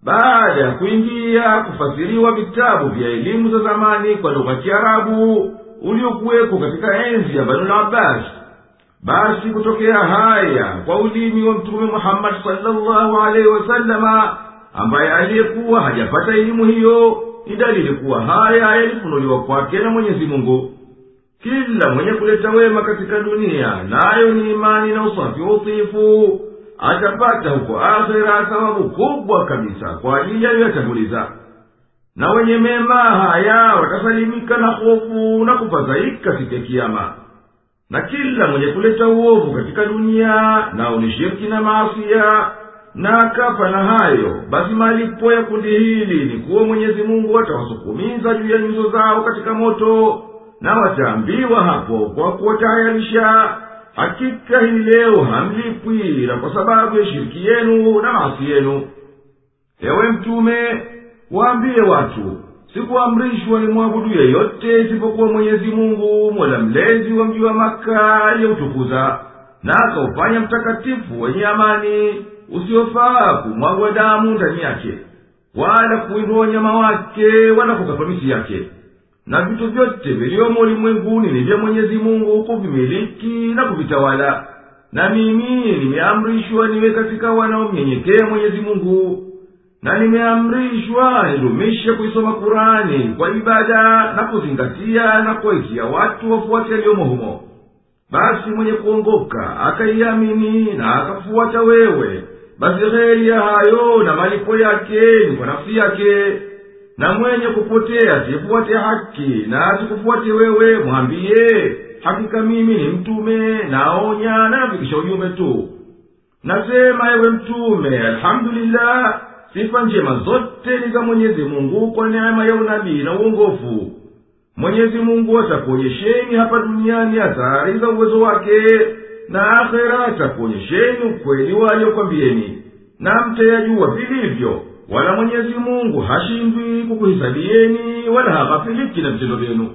baada ya kuingia kufasiriwa vitabu vya elimu za zamani kwa lugha kiarabu uliokuweko katika enzi ya banu abbas basi kutokea haya kwa ulimi wa mtume muhammadi salllahu alaihi wasalama ambaye aliyekuwa hajapata elimu hiyo ni dalili kuwa haya yalifunuliwa kwake na mwenyezi mungu. Kila mwenye kuleta wema katika dunia nayo ni imani na usafi wa utiifu atapata huko akhira thawabu kubwa kabisa kwa ajili aliyoyatanguliza na wenye mema haya watasalimika na hofu na kufadhaika siku ya kiama na kila mwenye kuleta uovu katika dunia nao ni shirki na maasia na akafa na hayo basi malipo ya kundi hili ni kuwa mwenyezi mungu atawasukumiza juu ya nyuso zao katika moto na wataambiwa hapo kwa kuwatayarisha hakika hii leo hamlipwi na kwa sababu ya shiriki yenu na maasi yenu. Ewe mtume waambie watu sikuamrishwa ni mwabudu yeyote isipokuwa mwenyezi mungu mola mlezi wa mji wa maka aliyeutukuza na akaufanya mtakatifu wenye amani usiofaa kumwagwa damu ndani yake wala kuwindwa wanyama wake wala kukatwa miti yake na vitu vyote viliomo ulimwenguni ni vya mwenyezi mungu kuvimiliki na kuvitawala. Na mimi nimeamrishwa niwe katika wanaomnyenyekea mwenyezi mungu. Na nimeamrishwa nidumishe kuisoma kurani kwa ibada na kuzingatia na kuwaitia watu wafuate yaliyomo humo. Basi mwenye kuongoka akaiamini na akafuata wewe basi heri ya hayo na malipo yake ni kwa nafsi yake na mwenye kupotea asifuate haki na asikufuate wewe mwambiye hakika mimi ni mtume naonya na nafikisha ujumbe tu. Nasema ewe mtume alhamdulillah sifa njema zote ni za mwenyezi mungu kwa neema ya unabii na uongofu. Mwenyezi mungu atakuonyesheni hapa duniani athari za uwezo wake na akhera atakuonyesheni ukweli waliokwambieni na mtayajua vilivyo wala mwenyezi mungu hashindwi kukuhisabieni wala haghafiliki na vitendo vyenu